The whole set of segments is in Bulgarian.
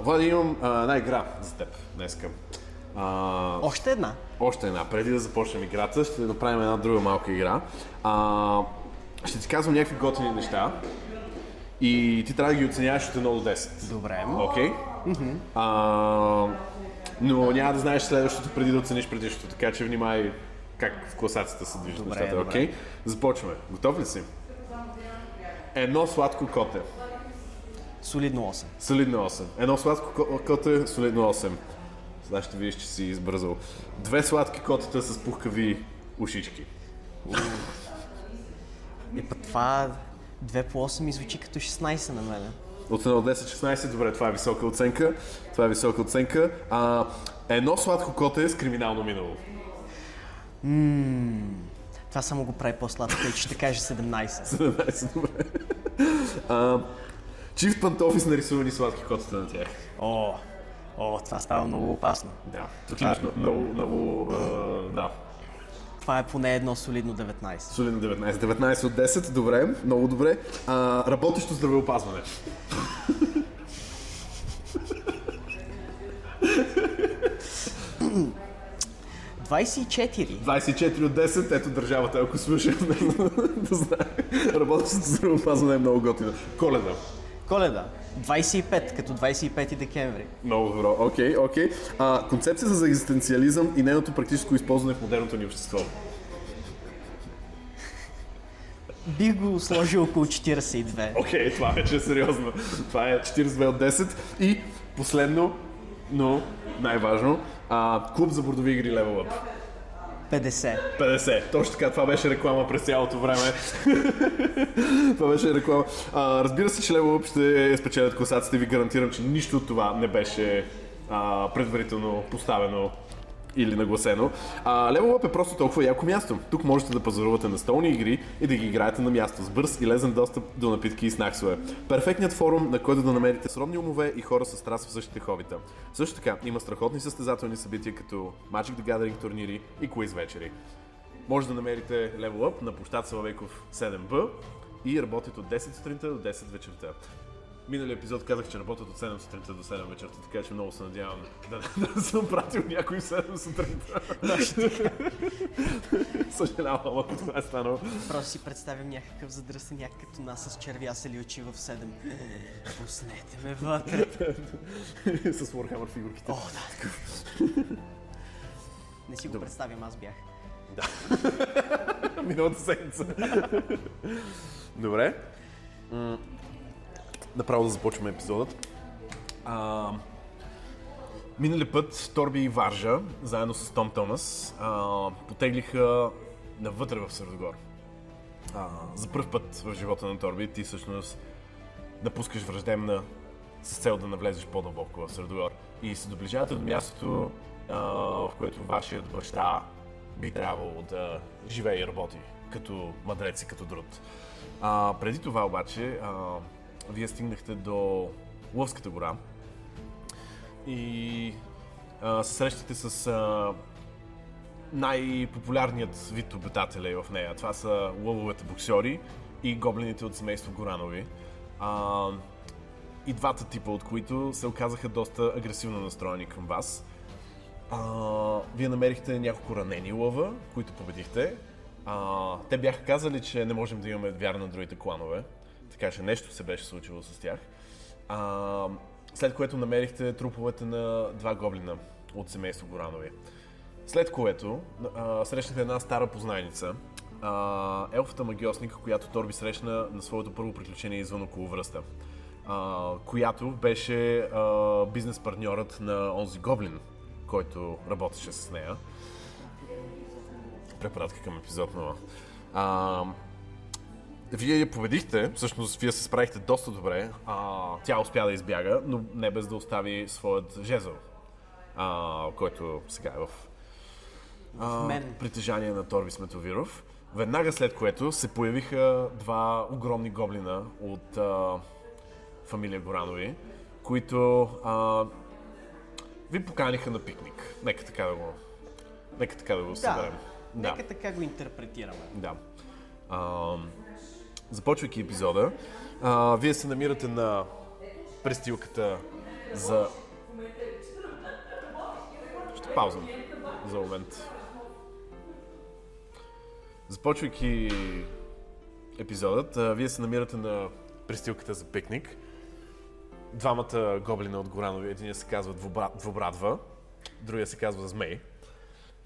Влади, имам а, една игра за теб днеска. А, Още една. още една. Преди да започнем играта, ще направим една друга малка игра. А, ще ти казвам някакви готини неща. И ти трябва да ги оценяваш от 1 до 10. Добре. Окей? А, но няма да знаеш следващото преди да оцениш предишното, така че внимай как в класацията се движат нещата. Окей? Започваме. Готов ли си? Едно сладко коте. Солидно 8. Солидно 8. Едно сладко ко- коте, солидно 8. Сега ще видиш, че си избързал. Две сладки котета с пухкави ушички. И път това 2 по 8 ми звучи като 16 на мен. От 1 до 10, 16. Добре, това е висока оценка. Това е висока оценка. А, едно сладко коте с криминално минало. Това само го прави по-сладко и ще кажа 17. 17, добре. А, чифт пантофи с нарисувани сладки котета на тях. О, о, това става много опасно. Да, тук имаш много, много, да. Това е поне едно солидно 19. Солидно 19. 19 от 10, добре, много добре. А, работещо здравеопазване. 24. 24 от 10, ето държавата, ако слуша, да знае. Работещото здравеопазване е много готино. Коледа. Коледа. 25, като 25 декември. Много добро, окей, окей. А, концепцията за екзистенциализъм и нейното практическо използване в модерното ни общество. Бих го сложил около 42. Окей, това вече е сериозно. Това е 42 от 10. И последно, но най-важно, а, клуб за бордови игри Level Up. 50. 50. Точно така, това беше реклама през цялото време. това беше реклама. А, разбира се, че Up ще спечелят класацията и ви гарантирам, че нищо от това не беше а, предварително поставено или нагласено. А, Level Up е просто толкова яко място. Тук можете да пазарувате на столни игри и да ги играете на място с бърз и лезен достъп до напитки и снаксове. Перфектният форум, на който да намерите сродни умове и хора с страст в същите хобита. Също така, има страхотни състезателни събития като Magic the Gathering турнири и квиз вечери. Може да намерите Level Up на площад Славейков 7B и работят от 10 сутринта до 10 вечерта. Миналия епизод казах, че работят от 7 сутринта до 7 вечерта, така че много се надявам да, да съм пратил някой в 7 сутринта. Съжалявам, ако това е станало. Просто си представям някакъв задръстеняк като нас с червясали очи в 7. Пуснете ме вътре. С Warhammer фигурките. О, да. Не си го представям, аз бях. Миналата седмица. Добре. Направо да започваме епизодът. А, минали път Торби и Варжа, заедно с Том Томас, а, потеглиха навътре в Сърдогор. А, за първ път в живота на Торби ти всъщност напускаш враждебна с цел да навлезеш по-дълбоко в Сърдогор. И се доближавате до мястото, а, в което вашият баща би трябвало да живее и работи като мъдрец и като друд. А, преди това обаче, а, вие стигнахте до Лъвската гора и се срещате с а, най-популярният вид обитатели в нея. Това са лъвовете боксери и гоблините от семейство Горанови. А, и двата типа, от които се оказаха доста агресивно настроени към вас. А, вие намерихте няколко ранени лъва, които победихте. А, те бяха казали, че не можем да имаме вяра на другите кланове, така че нещо се беше случило с тях. А, след което намерихте труповете на два гоблина от семейство Горанови. След което а, срещнахте една стара познайница, а, елфата магиосник, която Торби срещна на своето първо приключение извън околовръста, а, която беше а, бизнес партньорът на онзи гоблин, който работеше с нея. Препратка към епизод 0. А, вие я победихте, всъщност вие се справихте доста добре. А, тя успя да избяга, но не без да остави своят жезъл, а, който сега е в а, мен. притежание на Торби Сметовиров. Веднага след което се появиха два огромни гоблина от а, фамилия Горанови, които а, ви поканиха на пикник. Нека така да го, нека така да го съберем. Да. Нека така го интерпретираме. Да. А, започвайки епизода, а, вие се намирате на престилката за... Ще паузам за момент. Започвайки епизодът, а, вие се намирате на пристилката за пикник. Двамата гоблина от Горанови, един се казва Двубрадва, другия се казва Змей.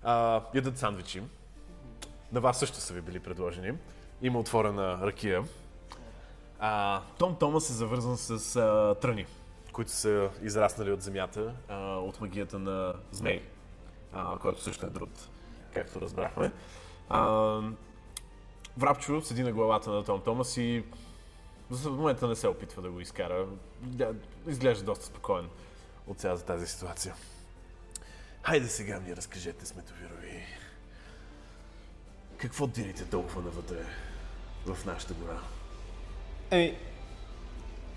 А, ядат сандвичи. На вас също са ви били предложени. Има отворена ракия. А, Том Томас е завързан с а, тръни, които са израснали от земята, а, от магията на Змей, а, който също е друг, както разбрахме. А, Врапчо седи на главата на Том Томас и за момента не се опитва да го изкара. Да, Изглежда доста спокоен от цялата тази ситуация. Хайде сега ми разкажете, Сметовирови. Какво дирите толкова навътре в нашата гора? Еми,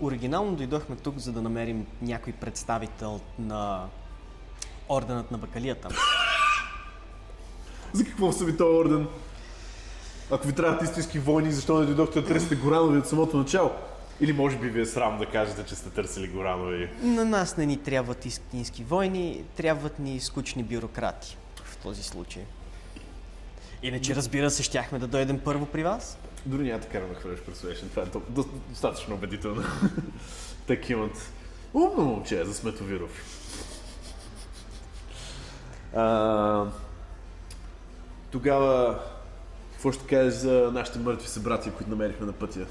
оригинално дойдохме тук, за да намерим някой представител на Орденът на Бакалията. За какво са ви този орден? Ако ви трябват истински войни, защо не дойдохте да търсите Горанови от самото начало? Или може би ви е срам да кажете, че сте търсили Горанови? На нас не ни трябват истински войни, трябват ни скучни бюрократи в този случай. Иначе, разбира се, щяхме да дойдем първо при вас. Дори няма така да хвърляш Persuasion, това е до- до- достатъчно убедително. Те имат умно момче за Сметовиров. А, тогава, какво ще кажеш за нашите мъртви събратия, които намерихме на пътя?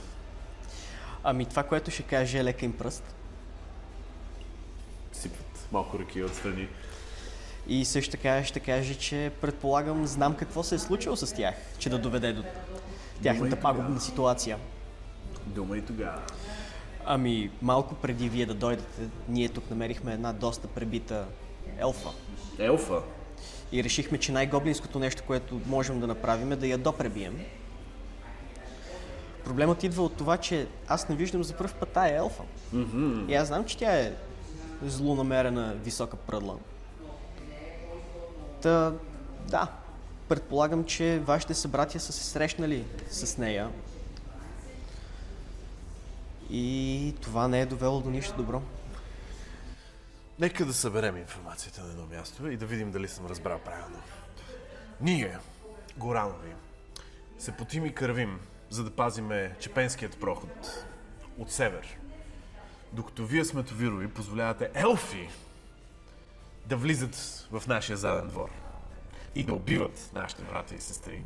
Ами това, което ще каже е лека им пръст. Сипват малко ръки отстрани. И също така ще каже, че предполагам, знам какво се е случило с тях, че да доведе до тяхната пагубна ситуация. Дума и тогава. Ами, малко преди вие да дойдете, ние тук намерихме една доста пребита елфа. Елфа? И решихме, че най-гоблинското нещо, което можем да направим е да я допребием. Проблемът идва от това, че аз не виждам за първ път тая елфа. И аз знам, че тя е злонамерена висока пръдла. Та, да, предполагам, че вашите събратия са се срещнали с нея. И това не е довело до нищо добро. Нека да съберем информацията на едно място и да видим дали съм разбрал правилно. Ние, Горанови, се потим и кървим, за да пазиме Чепенският проход от север. Докато вие, Сметовирови, позволявате елфи да влизат в нашия заден двор и да убиват нашите брата и сестри.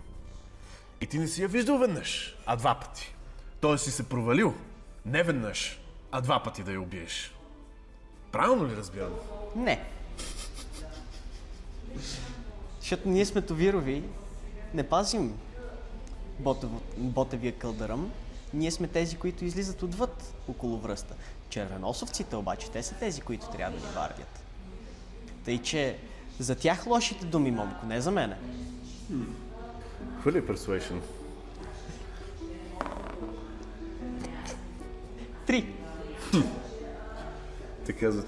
И ти не си я виждал веднъж, а два пъти. Тоест си се провалил не веднъж, а два пъти да я убиеш. Правилно ли разбирам? Не. Защото ние сме товирови, не пазим ботево, ботевия кълдъръм, ние сме тези, които излизат отвъд около връста. Червеносовците обаче, те са тези, които трябва да ни вардят. Тъй, че за тях лошите думи, момко, не за мене. Хвърли Persuasion. Три. Те казват,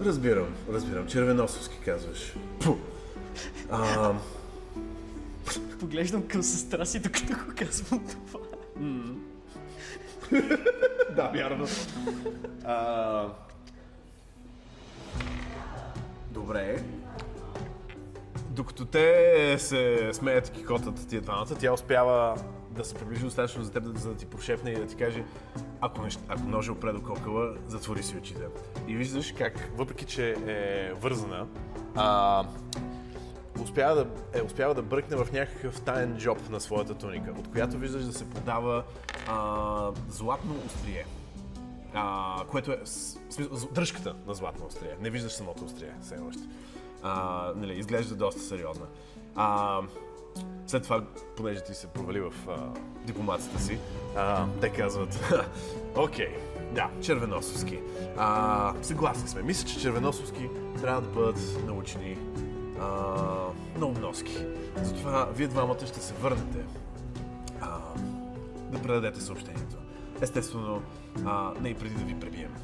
разбирам, разбирам, червеносовски казваш. Пу. А, Поглеждам към сестра си, докато го казвам това. да, вярно. А, добре. Докато те се смеят и тия двамата, тя успява да се приближи достатъчно за теб, за да ти прошепне и да ти каже ако, нещ, ако ножа опре до кокала, затвори си очите. И виждаш как, въпреки че е вързана, а, успява да, е, успява да бръкне в някакъв таен джоб на своята туника, от която виждаш да се подава а, златно острие. А, което е дръжката на златно острие. Не виждаш самото острие, все още. А, нали, изглежда доста сериозна. А, след това, понеже ти се провали в а, дипломацията си, а, те казват, «Ха, окей, да, червеносовски. А, съгласни сме. Мисля, че червеносовски трябва да бъдат научени а, на умноски. Затова вие двамата ще се върнете а, да предадете съобщението. Естествено, а, не и преди да ви пребием.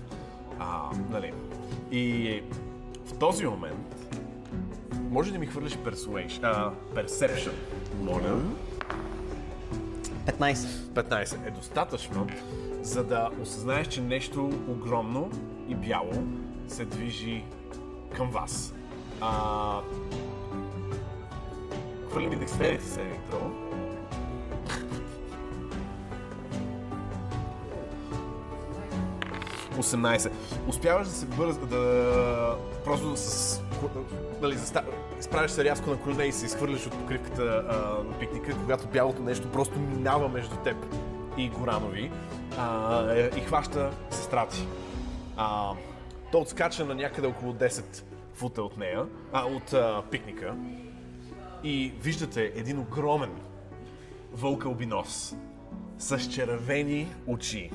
А, нали. И в този момент може да ми хвърлиш persuasion, а, perception, моля. 15. 15 е достатъчно, за да осъзнаеш, че нещо огромно и бяло се движи към вас. А... Хвърли ми декстерите се, Електро. Осемнайсет. Успяваш да се бърз, да просто с... Нали, заста... изправиш се рязко на колене и се изхвърляш от покривката а, на пикника, когато бялото нещо просто минава между теб и Горанови а, е, и хваща сестра ти. А, той отскача на някъде около 10 фута от нея, а, от а, пикника и виждате един огромен вълк албинос с червени очи,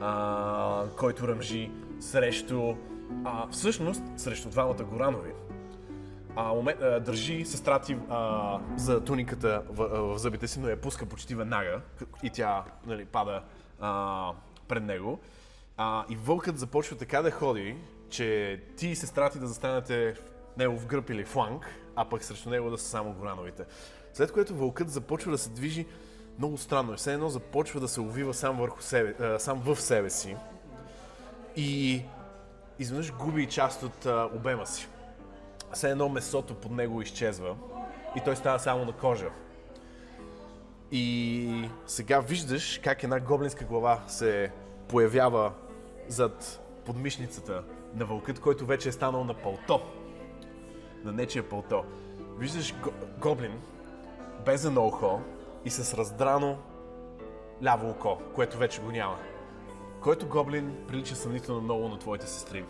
а, който ръмжи срещу, а, всъщност срещу двамата Горанови. А, момент, а, държи сестра ти а, за туниката в, а, в зъбите си, но я пуска почти веднага и тя нали, пада а, пред него. А, и вълкът започва така да ходи, че ти и сестра ти да застанете негов гръб или фланг, а пък срещу него да са само горановите. След което вълкът започва да се движи много странно. Все едно започва да се увива сам, върху себе, а, сам в себе си и изведнъж губи част от а, обема си. Все едно месото под него изчезва и той става само на кожа. И сега виждаш как една гоблинска глава се появява зад подмишницата на вълкът, който вече е станал на пълто. На нечия пълто. Виждаш го- гоблин без едно ухо и с раздрано ляво око, което вече го няма. Който гоблин прилича съмнително много на твоите сестри.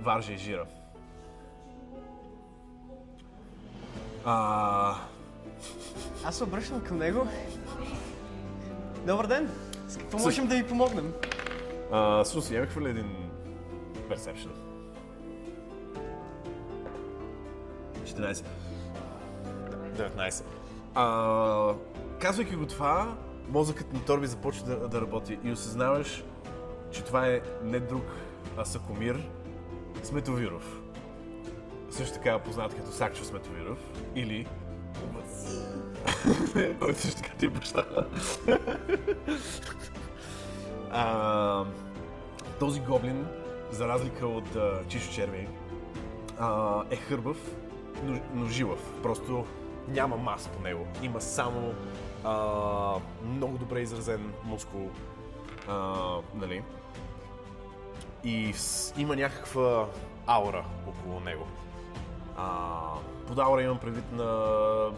Варжа и Жира. А, Аз се обръщам към него. Добър ден! С какво С- можем да ви помогнем? а, слушай, я ми хвърля един Perception. 14. 19. А, казвайки го това, мозъкът на Торби започва да, да работи и осъзнаваш, че това е не друг, а Сакомир Сметовиров. Също така познат като Сакчо Сметовиров или който също така ти е баща. А, този гоблин, за разлика от а, Чишо Черви, а, е хърбав, но, но жилав. Просто няма маса по него. Има само а, много добре изразен мускул. А, нали? И с, има някаква аура около него. А, под аура имам предвид на...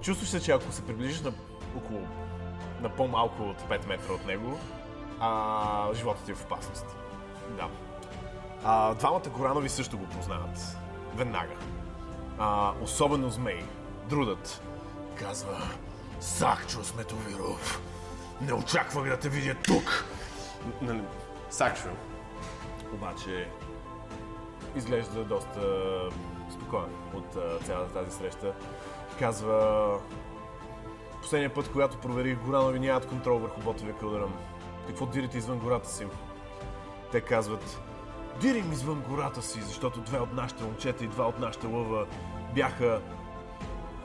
Чувстваш се, че ако се приближиш на около на по-малко от 5 метра от него, а, животът ти е в опасност. Да. А, двамата Горанови също го познават. Веднага. А, особено змей. Друдът казва Сакчо Сметовиров. Не очаквах да те видя тук. Нали, Сакчо. Обаче изглежда доста спокоен от цялата тази среща. Казва Последния път, когато проверих, Горанови нямат контрол върху ботовия кълдъръм. Какво дирите извън гората си? Те казват, дирим извън гората си, защото две от нашите момчета и два от нашите лъва бяха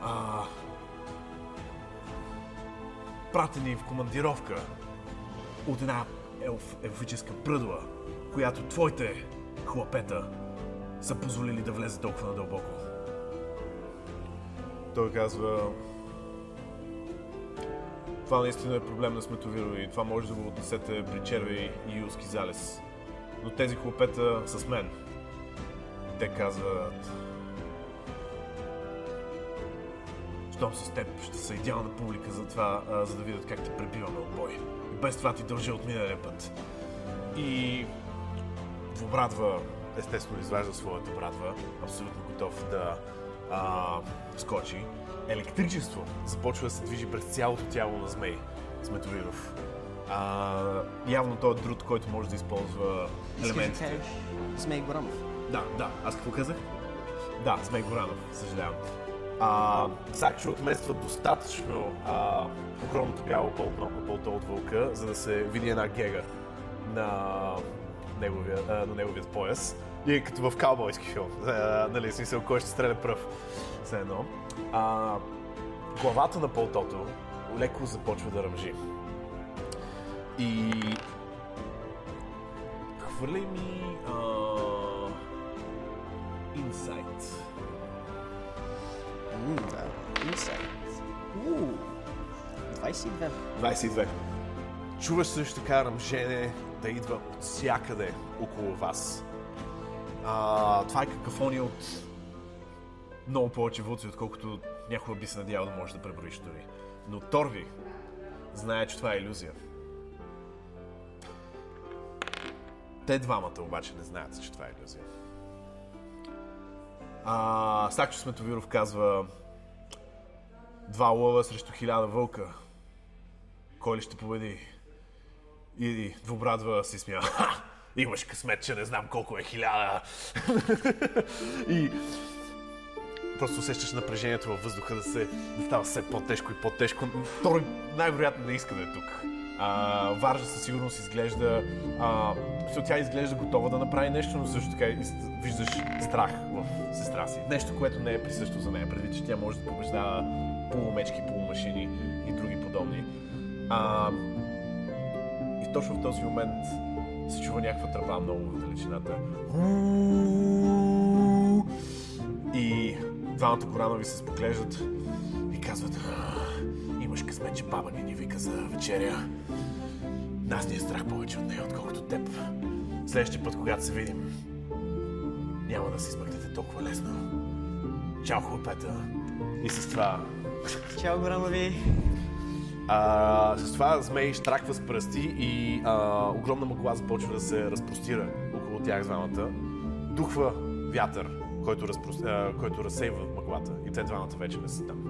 а, пратени в командировка от една елф, елфическа пръдла, която твоите хлапета са позволили да влезе толкова надълбоко. Той казва, това наистина е проблем на Сметовиро и това може да го отнесете при черви и юлски залез. Но тези хлопета са с мен. Те казват... Щом с теб ще са идеална публика за това, а, за да видят как те пребиваме от бой. И без това ти дължа от миналия път. И обрадва, естествено изважда своята брадва, абсолютно готов да а, скочи. Електричество започва да се движи през цялото тяло на змей, Сметовиров. А, явно той е друг, който може да използва Искаш да елементите. кажеш Змей Горанов. Да, да. Аз какво казах? Да, Змей Горанов, съжалявам. А, Сакчо отмества достатъчно а, огромното бяло пълто от вълка, за да се види една гега на неговия, а, на неговият пояс. И е като в каубойски филм. А, нали, смисъл, кой ще стреля пръв. Все едно. А, главата на пълтото леко започва да ръмжи. И хвърляй ми а, Инсайт. М, да. Инсайт. Уу. 22. 22. Чуваш също така ръмжене да идва от всякъде около вас. А, това е какафония от много повече вълци, отколкото някога би се надявал да може да преброиш дори. Но Торви знае, че това е иллюзия. Те двамата обаче не знаят, че това е иллюзия. А, Сакчо Сметовиров казва Два лова срещу хиляда вълка. Кой ли ще победи? И двубрадва си смя. Имаш късмет, че не знам колко е хиляда. И просто усещаш напрежението във въздуха да се да става все по-тежко и по-тежко. Той най-вероятно не иска да е тук. А, Варжа със сигурност изглежда... А, тя изглежда готова да направи нещо, но също така виждаш страх в сестра си. Нещо, което не е присъщо за нея, предвид, че тя може да побеждава полумечки, полумашини и други подобни. А, и точно в този момент се чува някаква тръба много в далечината. И двамата коранови се споглеждат и казват «А, Имаш късмет, че баба ни ни вика за вечеря. Нас ни е страх повече от нея, отколкото теб. Следващия път, когато се видим, няма да се измъкнете толкова лесно. Чао, хлопета. И с това Чао, Гранови. А, с това змей штраква с пръсти и а, огромна мъгла започва да се разпростира около тях двамата. Духва вятър, който, разпрос... а, който разсейва мъглата. И те двамата вече не са там.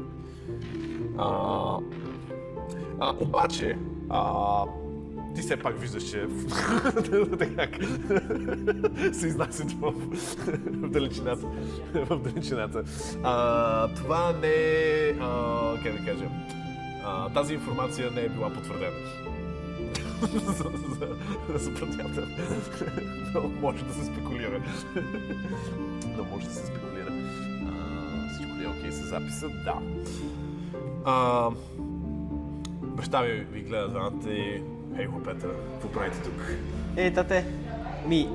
А, а, обаче, а, Ти все пак виждаш, че се изнасят в, в далечината. В далечината. а, това не е... Как да кажа? А, тази информация не е била потвърдена. за, пътята. Може да се спекулира. Да може да се спекулира. А, всичко ли е окей с записа? Да. А, баща ви ви гледа двамата и... Хей, хлопета, какво правите тук? Ей, тате, ми,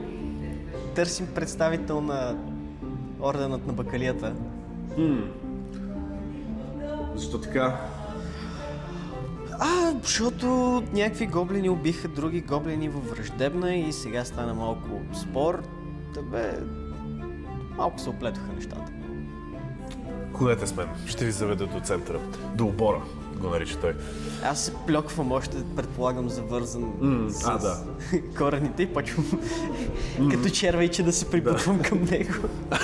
търсим представител на орденът на бакалията. Защо така? А, защото някакви гоблини убиха други гоблини във враждебна и сега стана малко спор. Да бе, малко се оплетоха нещата. Ходете с мен. Ще ви заведа до центъра. До обора, го нарича той. Аз се плёквам още, предполагам, завързан с а, да. корените и почвам като червейче да се прибутвам към него.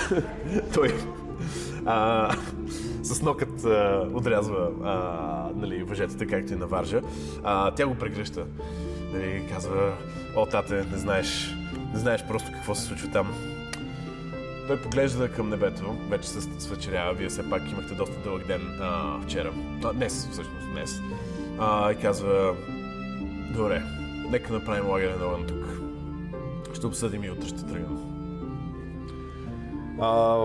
той а, с нокът а, отрязва а, нали, въжетата, както и на варжа. А, тя го прегръща. Нали, казва, о, тате, не знаеш, не знаеш просто какво се случва там. Той поглежда към небето, вече се свечерява, вие все пак имахте доста дълъг ден а, вчера. А, днес, всъщност, днес. А, и казва, добре, нека направим лагерен огън тук. Ще обсъдим и утре ще тръгнем. А,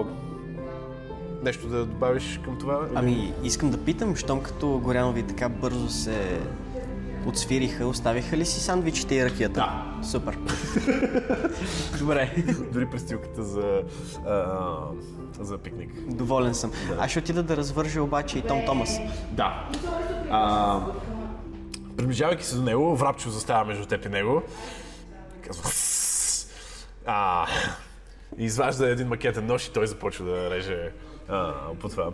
нещо да добавиш към това? Ами, искам да питам, щом като Горянови така бързо се отсвириха, оставиха ли си сандвичите и ракията? Да. Супер. Добре, Дори престилката за, а, за пикник. доволен съм. Аз ще отида да развържа обаче и Том Томас. Да. А, приближавайки се до него, Врапчо застава между теб и него. Казва... А, и изважда един макетен нож и той започва да реже а, по това.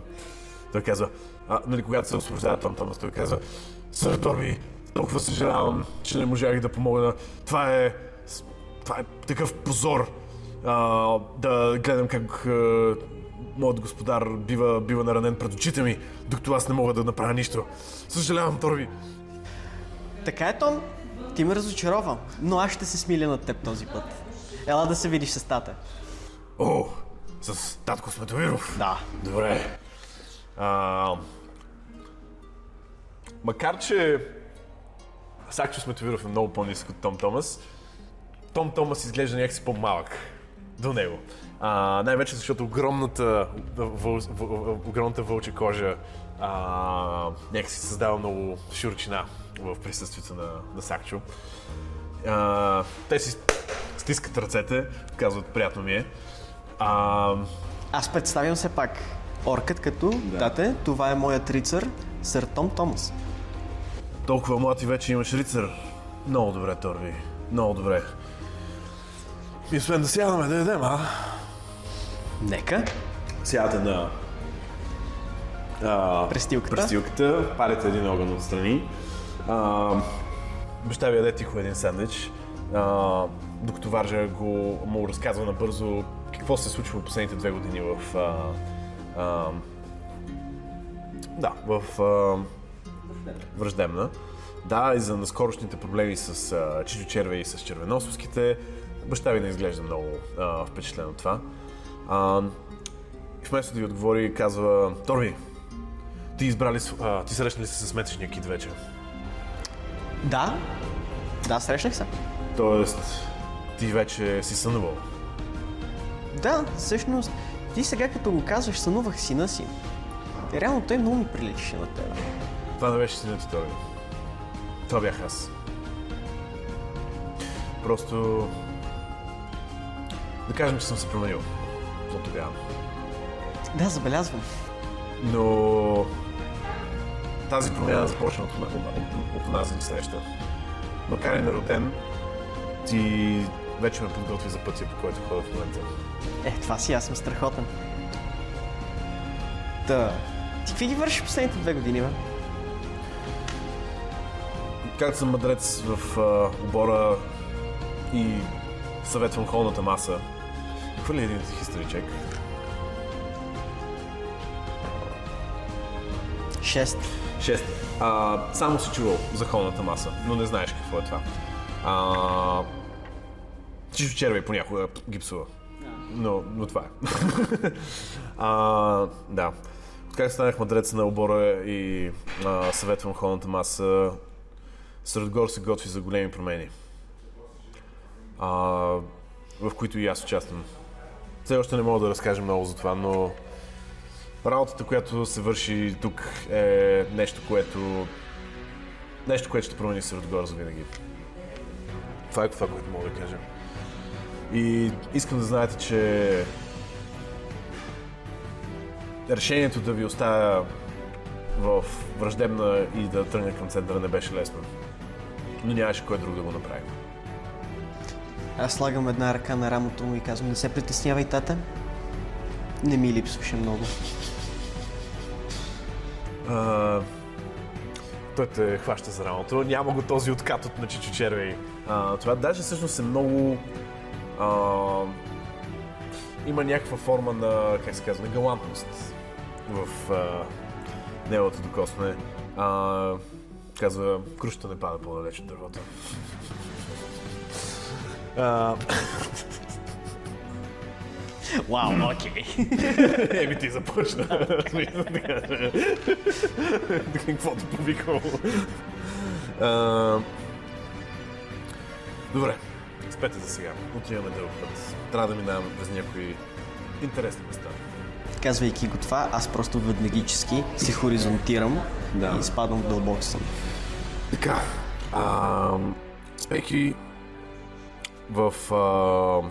Той казва, а, нали, когато се освобождава Том Томас, той казва, Сър Торби, толкова съжалявам, че не можах да помогна. Това е, това е такъв позор. А, да гледам как а, моят господар бива, бива наранен пред очите ми, докато аз не мога да направя нищо. Съжалявам, Торби. Така е, Том. Ти ме разочарова, но аз ще се смиля над теб този път. Ела да се видиш с тата. О, с татко Сметовиров. Да. Добре. А, макар, че Сакчо Сметовиров е много по-нисък от Том Томас, Том Томас изглежда някакси по-малък до него. А, най-вече защото огромната, въл, въл, огромната вълча кожа а, някакси създава много широчина в присъствието на, на Сакчо. А, те си стискат ръцете, казват приятно ми е. А, Аз представям се пак оркът като, да. дате, това е моят рицар, сър Том Томас. Толкова млад и вече имаш рицар. Много добре, Торви. Много добре. И освен да сядаме да ядем, а? Нека. Сядате на а, Престилката. престилката, палите един огън отстрани. А, баща ви яде тихо един сандвич, а, докато Варжа го му разказва набързо какво се случва в последните две години в... А, а, да, в а, враждебна. Да, и за наскорошните проблеми с а, Чичо Черве и с червеносовските. Баща ви не изглежда много а, впечатлен от това. А, вместо да ви отговори, казва, Торби, ти избрали, а, ти срещнали се с метъчния кит вече. Да. Да, срещнах се. Тоест, ти вече си сънувал. Да, всъщност, ти сега като го казваш, сънувах сина си. Реално той много ми приличаше на теб. Това не беше синът Торби. Това бях аз. Просто... Да кажем, че съм се променил. От тогава. Да, забелязвам. Но тази промяна започна от, от, от, от нас ни среща. Макар и народен, ти вече ме подготви за пътя, по който ходя в момента. Е, това си, аз съм страхотен. Та, ти какви ги вършиш последните две години, бе? Както съм мъдрец в а, обора и съветвам холната маса, хвърли един хистори чек. Шест. Шест. А, само си чувал за холната маса, но не знаеш какво е това. А, Чичо червей понякога гипсува. Но, но това е. а, да. Откак станах мъдрец на обора и а, съветвам холната маса, Средгор се готви за големи промени. А, в които и аз участвам. Все още не мога да разкажа много за това, но работата, която се върши тук е нещо, което нещо, което ще промени Средгор за винаги. Това е това, което мога да кажа. И искам да знаете, че решението да ви оставя в враждебна и да тръгна към центъра не беше лесно. Но нямаше кой друг да го направи. Аз слагам една ръка на рамото му и казвам, не се притеснявай, тата. Не ми липсваше много. А, той те хваща за рамото. Няма го този откат от на Чичо Червей. А, това даже всъщност е много... А, има някаква форма на, как се казва, на галантност в а, неговото докосване. А, казва, крушата не пада по-далеч от дървото. Вау, окей. Еми ти започна. Каквото повиквам. А, Добре, спете за сега. Отиваме дълъг път. Трябва да минаваме през някои интересни места. Казвайки го това, аз просто веднагически се хоризонтирам Да. и изпадам в дълбок сън. Така, а, спейки в а,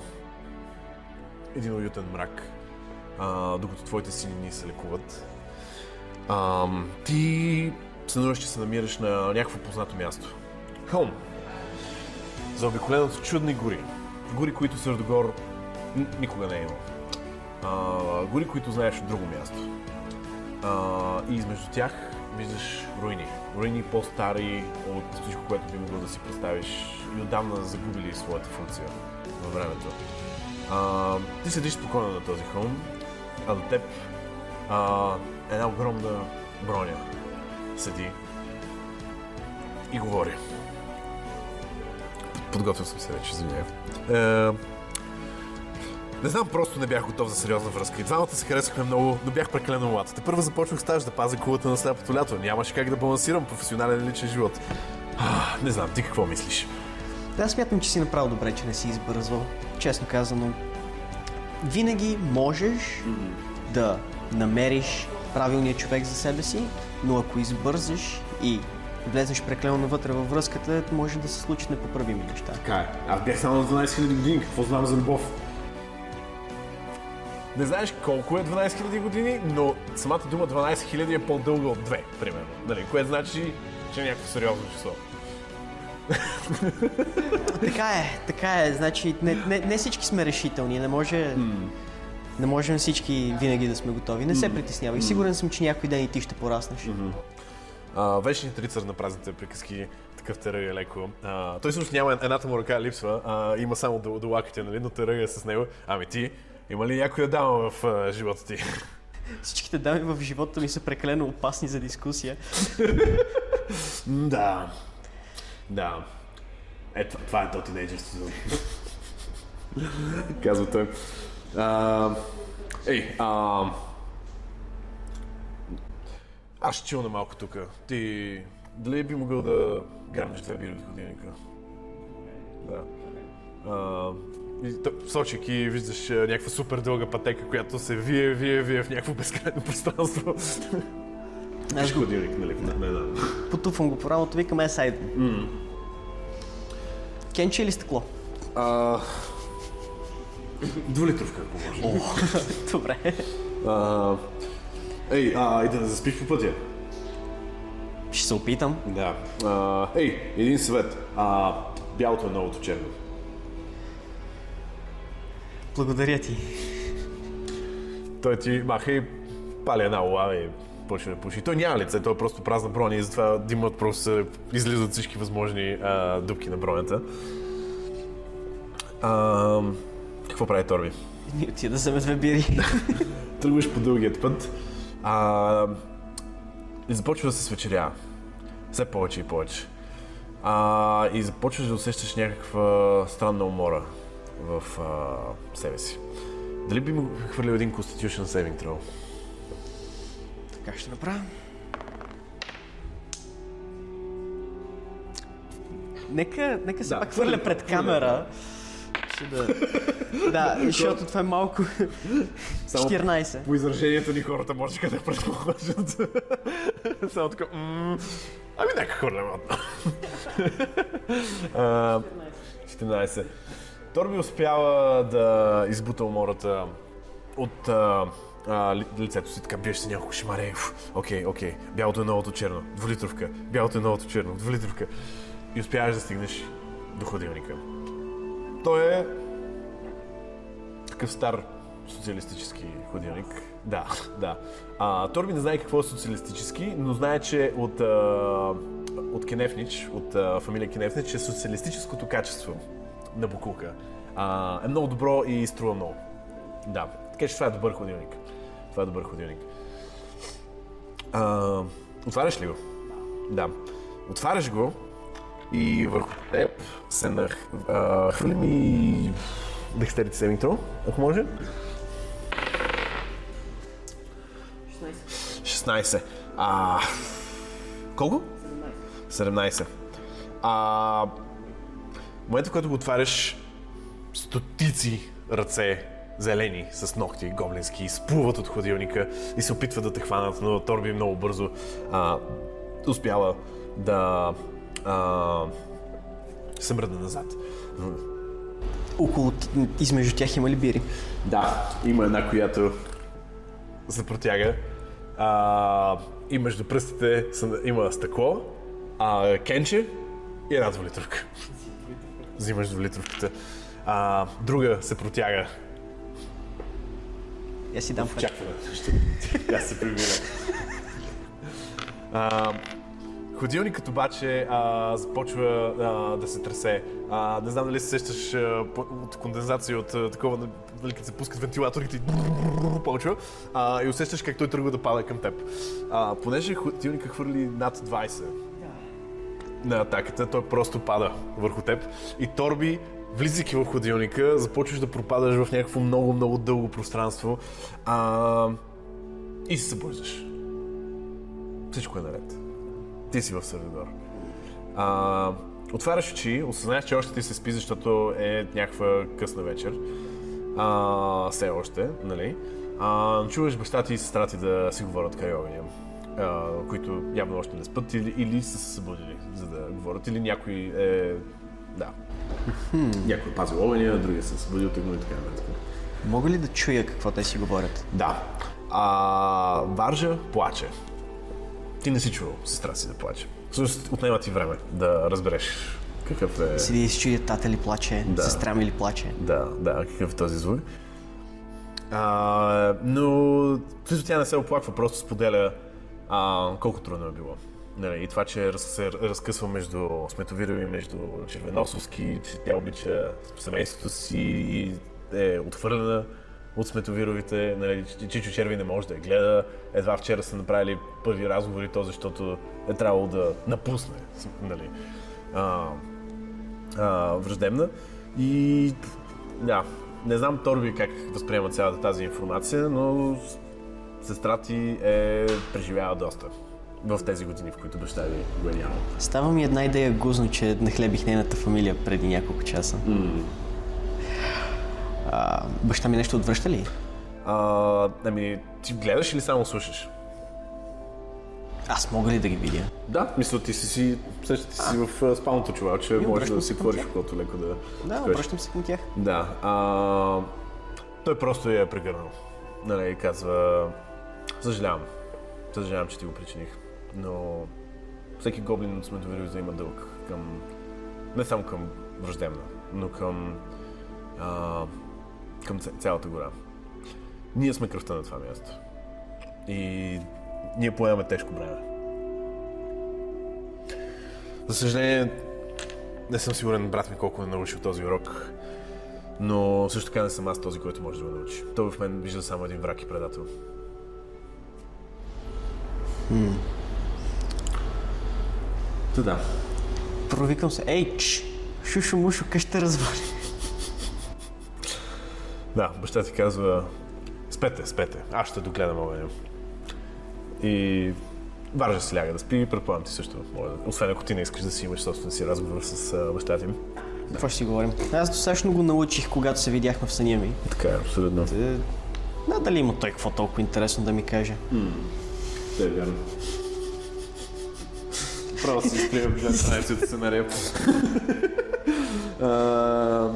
един уютен мрак, а, докато твоите сини се лекуват, а, ти сънуваш, че се намираш на някакво познато място. Хълм. Заобиколен от чудни гори. Гори, които Сърдогор никога не е имал. А, гори, които знаеш от друго място. А, и измежду тях виждаш руини. Руини по-стари от всичко, което би могло да си представиш и отдавна загубили своята функция във времето. А, ти седиш спокойно на този хълм, а до теб а, една огромна броня седи и говори. Подготвил съм се вече, извинявай. Не знам, просто не бях готов за сериозна връзка. И двамата се харесахме много, но бях прекалено млад. Те първо започнах стаж да пазя кулата на сляпото лято. Нямаше как да балансирам професионален личен живот. А, не знам, ти какво мислиш? Да, смятам, че си направил добре, че не си избързвал. Честно казано, винаги можеш да намериш правилния човек за себе си, но ако избързаш и влезеш прекалено навътре във връзката, може да се случат непоправими неща. Така е. Аз бях само на 12 000 години. Какво знам за любов? Не знаеш колко е 12 000 години, но самата дума 12 000 е по-дълга от 2, примерно. Нали? Което значи, че е някакво сериозно число. Така е, така е. Значи не, не, не всички сме решителни. Не може... Не можем всички винаги да сме готови. Не се притеснявай. Сигурен съм, че някой ден и ти ще пораснеш. А, вечният рицар на празните приказки, такъв те ръга леко. А, той всъщност няма едната му ръка липсва, а, има само до, до лаките, нали, но те ръга с него. Ами ти, има ли някоя дама в а, живота ти? Всичките дами в живота ми са прекалено опасни за дискусия. Да. Да. Е, това, това е то тинейджерството. Казва той. А, ей, а, Аз ще чилна малко тук. Ти дали би могъл да грабнеш две бири от ходилника? Да. А, сочейки виждаш някаква супер дълга пътека, която се вие, вие, вие в някакво безкрайно пространство. Аз го ходилник, нали? Не, не, не. потупвам го по рамото, викам е сайд. Кенче или стъкло? А, двулитровка, ако може. Добре. А, ей, а, и да заспиш по пътя. Ще се опитам. Да. А, ей, един съвет. А, бялото е новото черно. Благодаря ти. Той ти маха и пали една лава и почне да пуши. Той няма лице, той е просто празна броня и затова димът просто се излизат всички възможни а, дупки на бронята. А, какво прави Торби? Ни отида да вземе две бири. Тръгваш по дългият път. А, и започва да се свечерява. Все повече и повече. А, и започваш да усещаш някаква странна умора в а, себе си. Дали би му хвърлил един Constitution Saving Throw? Така ще направя. Нека, нека се Да, пак хвърля пред камера. Ще да... да, защото това е малко... 14. По изражението ни хората можеха да предположат. Само така, ами нека хвърлям. А, 14. Торби успява да избута умората от а, а, ли- лицето си, така биеш се няколко шимаре. Окей, окей, бялото е новото черно, двулитровка, бялото е новото черно, двулитровка. И успяваш да стигнеш до ходилника. Той е такъв стар социалистически ходилник. Да, да. А, Торби не знае какво е социалистически, но знае, че от, а, от Кенефнич, от а, фамилия Кенефнич, е социалистическото качество на Букулка. А, е много добро и струва много. Да, така че това е добър ходилник. Това е добър ходилник. А, отваряш ли го? Да. Отваряш го и върху теб се нах... А, хвърли ми Dexterity Saving Throw, ако може. 16. А... Колко? 17. А... В момента, в който го отваряш, стотици ръце зелени с ногти гоблински изплуват от ходилника и се опитват да те хванат, но Торби много бързо а, успява да а, се мръдне назад. Около... Измежду тях има ли бири? Да, има една, която се протяга. А, и между пръстите са- има стъкло, а, кенче и една двулитровка. Взимаш двулитровката. А, друга се протяга. Я си дам очакване. Ще... Аз се премина. А, ходилникът обаче а, започва а, да се тресе. А, не знам дали се сещаш а, от кондензация, от а, такова, нали, като се пускат вентилаторите и почва. А, и усещаш как той тръгва да пада към теб. А, понеже ходилника хвърли над 20 на атаката, той просто пада върху теб. И Торби, влизайки в ходилника, започваш да пропадаш в някакво много, много дълго пространство. А, и се събуждаш. Всичко е наред. Ти си в Сървидор. А, отваряш очи, осъзнаеш, че още ти се спи, защото е някаква късна вечер. А, все още, нали? А, чуваш баща ти и сестра ти да си говорят край а, които явно още не спят или, или са се събудили, за да говорят, или някой е... Да. Някой е пазил огъня, другия се е събудил тъгно и така нататък. Мога ли да чуя какво те си говорят? Да. А, Варжа плаче. Ти не си чувал сестра си да плаче. Всъщност отнема ти време да разбереш какъв е... Седи и си чуя тата ли плаче, Да. сестра ми ли плаче. Да, да, какъв е този звук. А, но също тя не се оплаква, просто споделя а, колко трудно е било. Нали, и това, че се разкъсва между Сметовирови между Червеносовски, че тя обича семейството си и е отхвърлена от Сметовировите, нали, Чичо Черви не може да я гледа. Едва вчера са направили първи разговори то, защото е трябвало да напусне. Нали. А, а, враждебна. И да, не знам Торби как възприема цялата тази информация, но сестра ти е преживява доста в тези години, в които баща ви го е нямал. Става ми една идея гузно, че нахлебих нейната фамилия преди няколко часа. А, баща ми нещо отвръща ли? А, ами, ти гледаш или само слушаш? Аз мога ли да ги видя? Да, мисля, ти си си, сещате си в а, спалното чувалче, може обръщам да си тях. окото леко да... Да, обръщам се към тях. Да. А, той просто я е прегърнал. Нали, казва, съжалявам. Съжалявам, че ти го причиних. Но всеки гоблин сме доверили да има дълг към... Не само към враждебна, но към... А, към цялата гора. Ние сме кръвта на това място. И ние поемаме тежко бреме. За съжаление, не съм сигурен брат ми колко е научил този урок. Но също така не съм аз този, който може да ме научи. Той в мен вижда само един враг и предател. Та да. Провикам се. Ей, чш! Шушо мушо, къща развали. Да, баща ти казва, спете, спете, аз ще догледам огъня. И Варжа си ляга да спи, предполагам ти също. Може, освен ако ти не искаш да си имаш собствен си разговор с а, баща ти. Какво ще си говорим? Аз достатъчно го научих, когато се видяхме в съня ми. Така е, абсолютно. Е, Да, дали има той какво толкова интересно да ми каже? Те е вярно. Право си изприема две страници от сценария. А,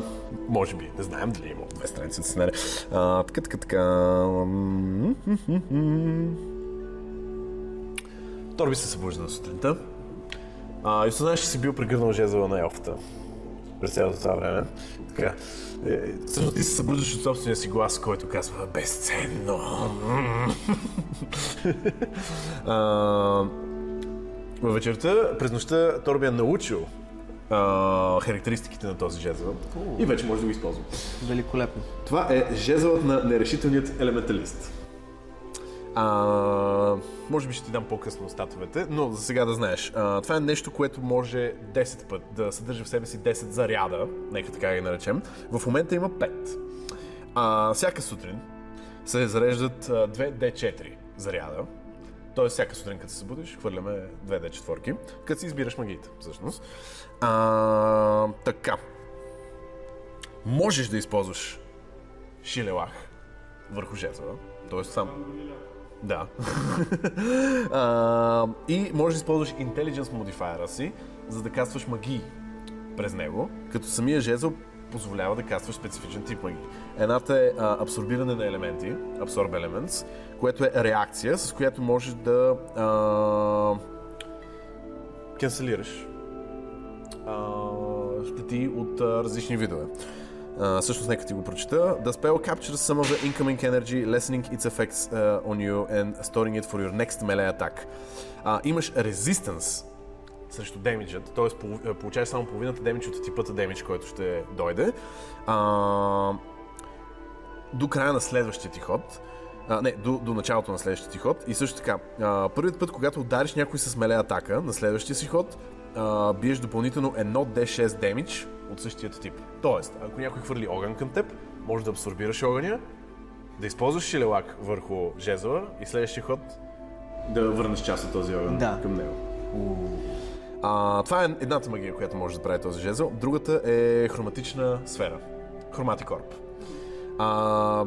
Може би, не знаем дали има две страници от сценария. А, Така, така, така. Торби се събужда на сутринта. А, и че си бил прегърнал жезъла на елфата. През цялото това време. Така. Е, Всъщност ти се събуждаш от собствения си глас, който казва безценно. Във вечерта, през нощта, Торби е научил а, характеристиките на този жезъл и вече може да го използва. Великолепно. Това е жезълът на нерешителният елементалист. А, може би ще ти дам по-късно статовете, но за сега да знаеш. А, това е нещо, което може 10 път да съдържа в себе си 10 заряда, нека така ги наречем. В момента има 5. А, всяка сутрин се зареждат а, 2 D4 заряда. Тоест, всяка сутрин, като се събудиш, хвърляме 2 D4, като си избираш магиите, всъщност. А, така. Можеш да използваш шилелах върху жезла. Тоест сам. Да. а, и можеш да използваш Intelligence Modifier си, за да кастваш магии през него, като самия жезъл позволява да кастваш специфичен тип магии. Едната е а, абсорбиране на елементи, Absorb Elements, което е реакция, с която можеш да а, канцелираш а, щети от а, различни видове. Uh, всъщност, нека ти го прочета. The spell captures some of the incoming energy, lessening its effects uh, on you and storing it for your next melee attack. Uh, имаш resistance срещу демиджът, т.е. получаваш само половината демидж от типата демидж, който ще дойде. Uh, до края на следващия ти ход. А, не, до, до началото на следващия ти ход. И също така, а, първият път, когато удариш някой с меле атака на следващия си ход, а, биеш допълнително 1d6 демидж от същия тип. Тоест, ако някой хвърли огън към теб, може да абсорбираш огъня, да използваш шилелак върху жезла и следващия ход да върнеш част от този огън Да. към него. А, това е едната магия, която може да прави този жезъл. Другата е хроматична сфера. Хроматикорп. А,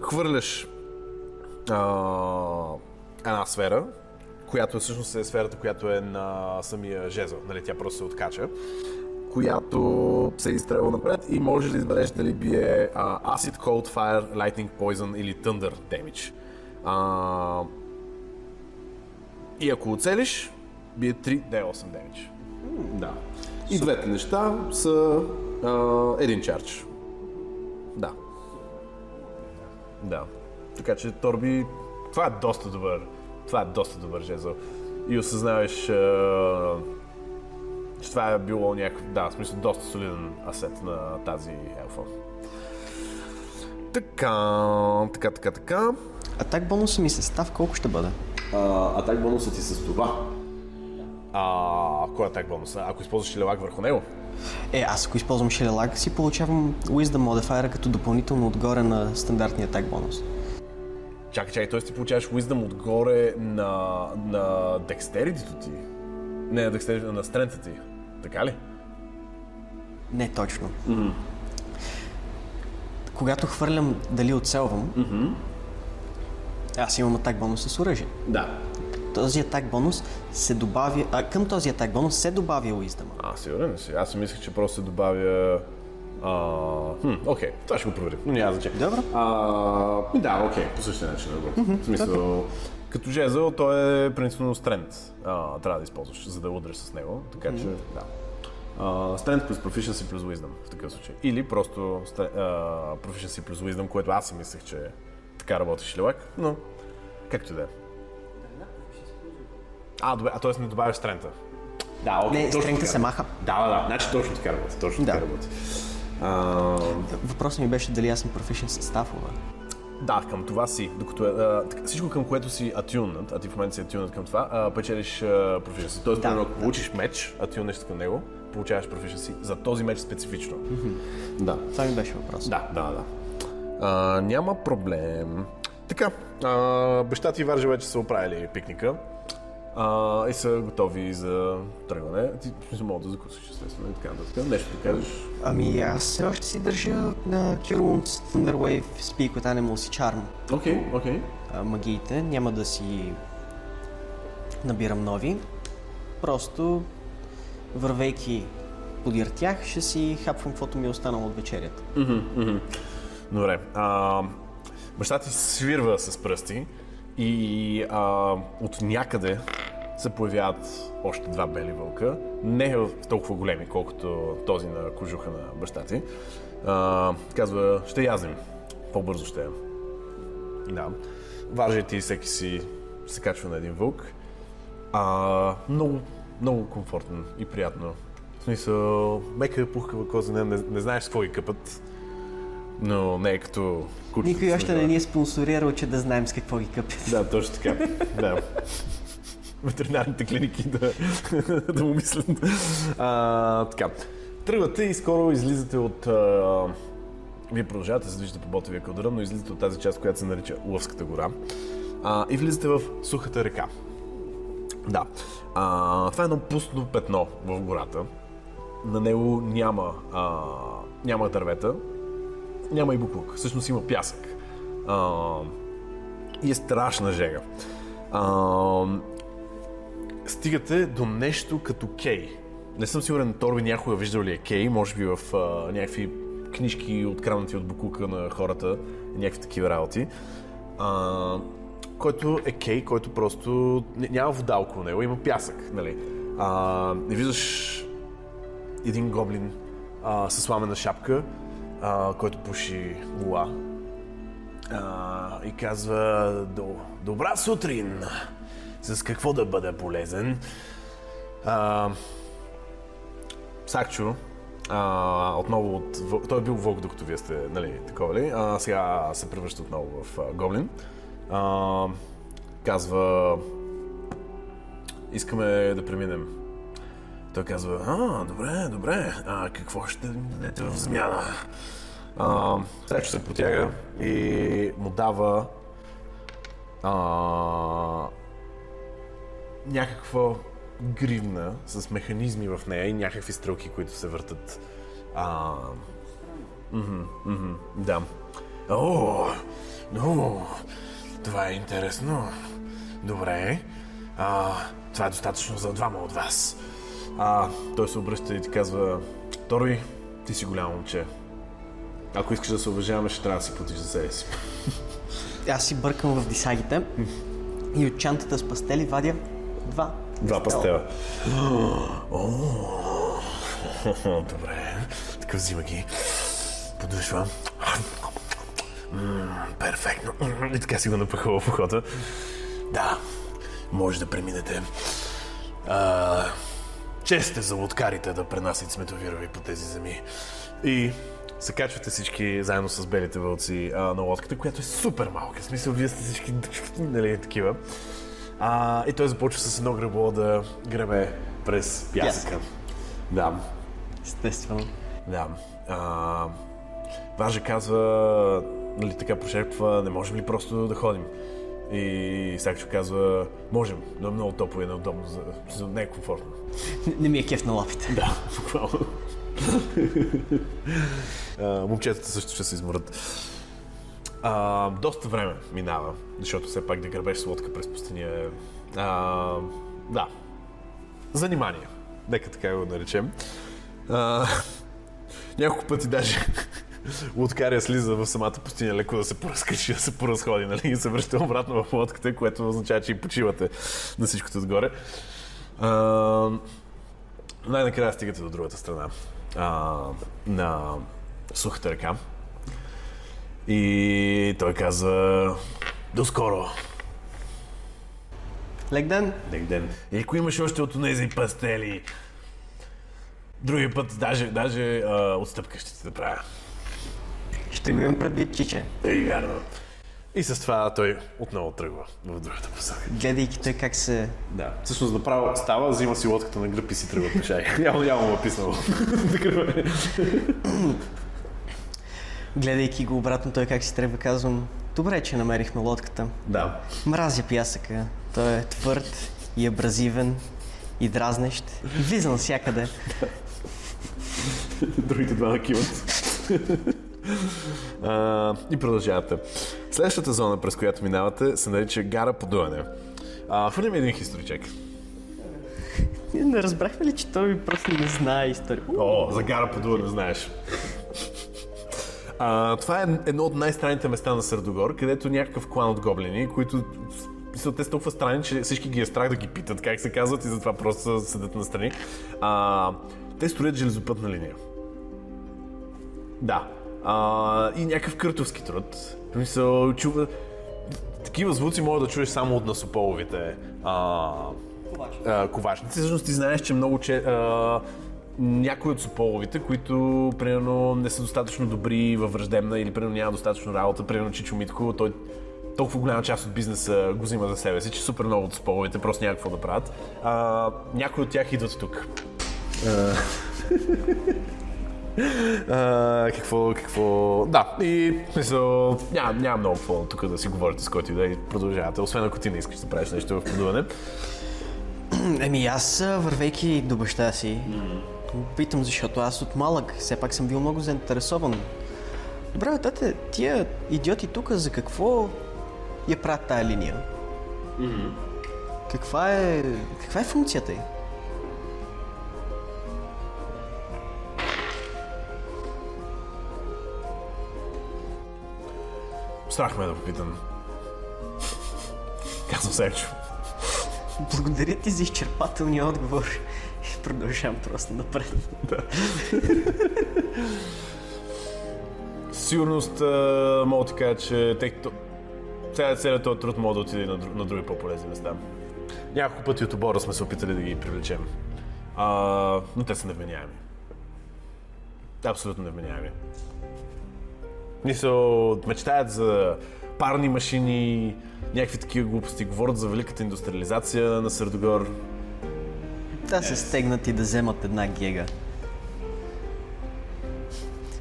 хвърляш а, една сфера, която всъщност е сферата, която е на самия жезъл. Нали, тя просто се откача. Която се изстрелва напред и можеш да избереш дали бие а, Acid, Cold, Fire, Lightning, Poison или Thunder Damage. А, и ако оцелиш, бие 3 D8 Damage. Да. И двете неща са а, един чардж. Да. Да. Така че Торби, това е доста добър. Това е доста добър жезъл. И осъзнаваш, а, че това е било някакъв, да, в смисъл доста солиден асет на тази елфа. Така, така, така, така. Атак бонуса ми състав колко ще бъде? А, атак бонусът ти с това. А, кой е атак бонус? Ако използваш шилелак върху него? Е, аз ако използвам шелелак, си получавам Wisdom Modifier като допълнително отгоре на стандартния атак бонус. Чакай, чакай, т.е. ти получаваш Wisdom отгоре на, на декстеритито ти. Не, на декстеритито, на стрента ти. Така ли? Не точно. Когато хвърлям дали оцелвам, аз имам атак бонус с оръжие. Да. Този атак бонус се добавя, а, към този атак бонус се добавя Wisdom. А, сигурен си? Аз си мислех, че просто се добавя... А, хм, окей, това ще го проверим, но няма значение. Добре. А, да, окей, по същия начин го. В смисъл, като жезъл, той е принципно стрент. А, трябва да използваш, за да удреш с него, така че да. Uh, strength плюс proficiency плюс wisdom в такъв случай. Или просто uh, proficiency плюс wisdom, което аз си мислех, че така работи Шилевак, но както и да е. А, добре, а т.е. не добавяш стрента. Да, окей. Не, така. се маха. Да, да, да, значи точно така работи. Точно Да. така работи. А, Въпросът ми беше дали аз съм професион с стафове. Да, към това си. Докато, е, а, всичко към което си атюннат, а ти в момента си атюнат към това, а, печелиш професионси. Тоест, Да, примерно, ако да. получиш меч, атюнеш към него, получаваш професионси за този меч специфично. Да. Това ми беше въпрос. Да, да, да. А, няма проблем. Така, а, баща и Варжа вече са оправили пикника а, и са готови за тръгване. Ти смисъл мога да закусиш, естествено, и така нататък. Нещо да кажеш. Ами аз все още си държа на Kirun's Thunderwave Speak with Animals и Charm. Окей, окей. а, магиите, няма да си набирам нови. Просто вървейки подир тях, ще си хапвам каквото ми е останало от вечерята. Добре. А, баща ти свирва с пръсти и а, от някъде се появяват още два бели вълка. Не в толкова големи, колкото този на кожуха на баща ти. А, казва, ще язнем. По-бързо ще е. Да. Важи ти всеки си се качва на един вълк. А, много, много комфортно и приятно. В смисъл, мека пухкава коза, не, не, не знаеш какво ги къпат. Но не е като кучето. Никой още не ни е спонсорирал, че да знаем с какво ги къпят. Да, точно така. да. Ветеринарните клиники да, да му мислят. А, така. Тръгвате и скоро излизате от... А, вие продължавате да се движите по Ботевия кълдъръм, но излизате от тази част, която се нарича Лъвската гора. А, и влизате в сухата река. Да. А, това е едно пусто петно в гората. На него няма, а, няма дървета, няма и буклук. Всъщност има пясък. А, и е страшна жега. А, стигате до нещо като кей. Не съм сигурен, Торби някой е виждал ли е кей, може би в а, някакви книжки, откраднати от буклука на хората, някакви такива работи. А, който е кей, който просто няма вода около него, има пясък, нали. А, не виждаш един гоблин а, с сламена шапка, а, който пуши луа. А, и казва, «До- добра сутрин, с какво да бъда полезен? А, Сакчо, а, отново от... Той е бил вълк, докато вие сте, нали, такова ли? А, сега се превръща отново в а, гоблин. А, казва... Искаме да преминем. Той казва, а, добре, добре, а какво ще дадете в замяна? А, Срещу се потяга и му дава а, някаква гривна с механизми в нея и някакви стрелки, които се въртат. А, мгм, мгм, да. О, но, това е интересно. Добре. А, това е достатъчно за двама от вас. А, той се обръща и ти казва, Торби, ти си голямо момче. Ако искаш да се уважаваме, ще трябва да си платиш за себе си. Аз си бъркам в дисагите и от чантата с пастели вадя два. Два пастела. Добре. Така взима ги. Подушвам. Перфектно. И така си го напъхва в ухото. Да, може да преминете. А, чест е за лодкарите да пренасят сметовирови по тези земи. И се качвате всички заедно с белите вълци а, на лодката, която е супер малка. В смисъл, вие сте всички нали, такива. А, и той започва с едно гребло да гребе през пясъка. Да, Естествено. да. А, Важа казва, нали така прошепва, не можем ли просто да ходим? И Сакчо казва, можем, но е много топло и неудобно, за, за не е комфортно. Не, не ми е кеф на лапите. Да, буквално. Момчетата също ще се изморят. А, доста време минава, защото все пак да гребеш с лодка през пустиня е... А, да. Занимание. Нека така го наречем. А, няколко пъти даже лодкаря слиза в самата пустиня леко да се поразкачи, да се поразходи, нали? И се връща обратно в лодката, което означава, че и почивате на всичкото отгоре. А, най-накрая стигате до другата страна а, на сухата река. И той каза до скоро. Лек ден. Лек ден. И ако имаш още от тези пастели, другия път даже, даже а, отстъпка ще ти направя. Ще го имам предвид, чиче. Ей, вярно. И с това той отново тръгва в другата посока. Гледайки той как се... Да. Всъщност направо става, взима си лодката на гръб и си тръгва пешай. Явно, явно му е писнало. Гледайки го обратно, той как си трябва, казвам, добре, че намерихме лодката. да. Мразя пясъка. Той е твърд и абразивен и дразнещ. И влиза навсякъде. Другите два киват. А, и продължавате. Следващата зона, през която минавате, се нарича Гара Подуяне. А, ми един историчек. Ние не разбрахме ли, че той просто не знае история? О, за Гара Подуяне знаеш. А, това е едно от най-странните места на Сърдогор, където някакъв клан от гоблини, които са те са толкова странни, че всички ги е страх да ги питат как се казват и затова просто седят настрани. А, те строят железопътна линия. Да. А, и някакъв къртовски труд. В Смисъл, чува... Такива звуци могат да чуеш само от насополовите а, а, ковачници. Всъщност ти знаеш, че много че, а, някои от сополовите, които примерно не са достатъчно добри във враждебна или примерно няма достатъчно работа, примерно Чичо Митко, той толкова голяма част от бизнеса го взима за себе си, че супер много от сополовите просто няма какво да правят. А, някои от тях идват тук. А, какво, какво... Да, и смисъл, няма, няма много какво тук да си говорите с който и да и продължавате, освен ако ти не искаш да правиш нещо в подуване. Еми аз, вървейки до баща си, питам, защото аз от малък все пак съм бил много заинтересован. Добре, тате, тия идиоти тук за какво я правят тая линия? Каква е, каква е функцията й? Страх ме да попитам. Казвам Серчо. Благодаря ти за изчерпателния отговор. Продължавам просто напред. Със сигурност мога да кажа, че тъй като целият този труд може да отиде на, на други по-полезни места. Няколко пъти от обора сме се опитали да ги привлечем. А, но те са невменяеми. Абсолютно невменяеми. Мисъл, мечтаят за парни машини, някакви такива глупости. Говорят за великата индустриализация на Сърдогор. Да се стегнат и да вземат една гега.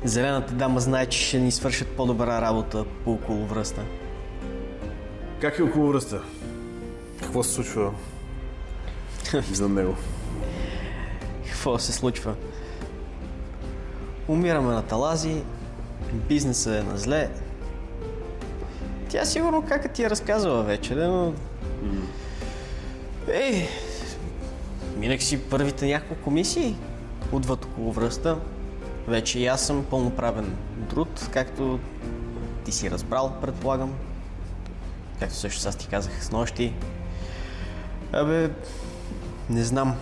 Зелената дама знае, че ще ни свършат по-добра работа по около връста. Как е около връста? Какво се случва за него? Какво се случва? Умираме на талази, бизнесът е на зле. Тя сигурно как ти е разказала вече, да, но... Ей, минах си първите няколко мисии отвъд около връста. Вече и аз съм пълноправен друд, както ти си разбрал, предполагам. Както също аз ти казах с нощи. Абе, не знам.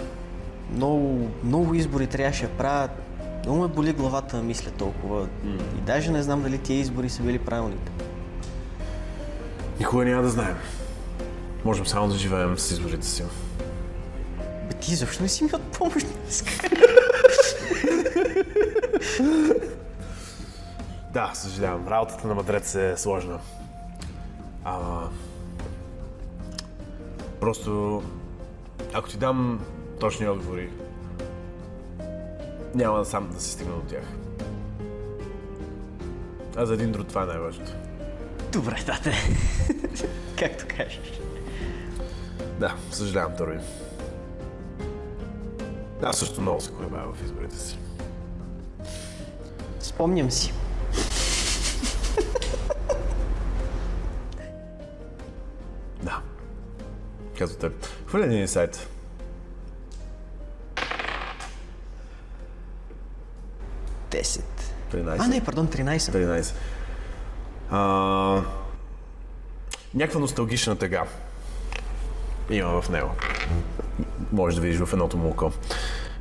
Много, много избори трябваше да правя. Много ме боли главата да мисля толкова. И даже не знам дали тия избори са били правилните. Никога няма да знаем. Можем само да живеем с изборите си. Бе, ти защо не си ми от помощ? Да, съжалявам. Работата на мадрец е сложна. А, просто, ако ти дам точни отговори, няма сам да се стигна до тях. А за един друг това е най-важното. Добре, тате. Както кажеш. Да, съжалявам, Торби. Аз също много се колебая в изборите си. Спомням си. да. Казвате. Хвърля е един инсайт. 10. 13. А, не, пардон, 13. 13. А, някаква носталгична тега има в него. Може да видиш в едното му око.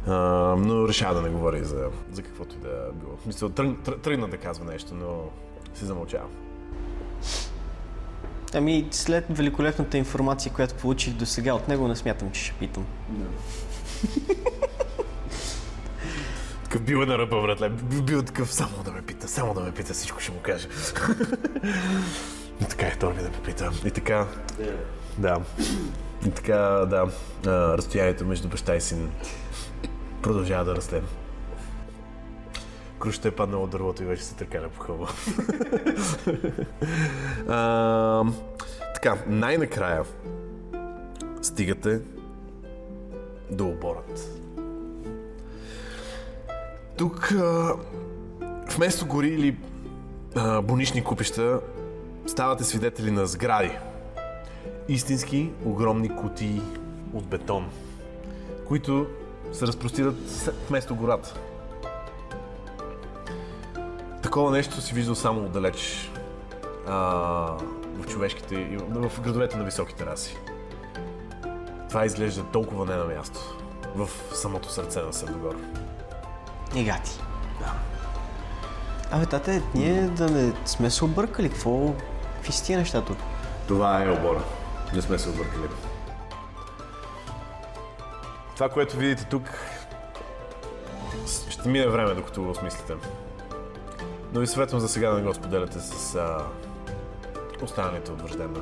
А, но решава да не говори за, за каквото и да било. Мисля, тръг, тръгна да казва нещо, но се замълчава. Ами, след великолепната информация, която получих до сега от него, не смятам, че ще питам. No. Такъв бил е на ръба, братле. Бил, такъв, само да ме пита, само да ме пита, всичко ще му каже. И така е, той ми да попита. И така, да. И така, да, разстоянието между баща и син продължава да расте. Крушата е паднала от дървото и вече се търкаля по хълма. А, така, най-накрая стигате до оборът. Тук вместо гори или а, бонични купища ставате свидетели на сгради. Истински огромни кутии от бетон, които се разпростират вместо гората. Такова нещо си виждал само отдалеч а, в човешките, в градовете на високите раси. Това изглежда толкова не на място в самото сърце на Сърдогор. И гати. Да. Абе, тате, ние да не сме се объркали. Какво? Какви са тия неща тук? Това е обора. Не сме се объркали. Това, което видите тук, ще мине време, докато го осмислите. Но ви съветвам за сега да не го споделяте с а, останалите от враждебна.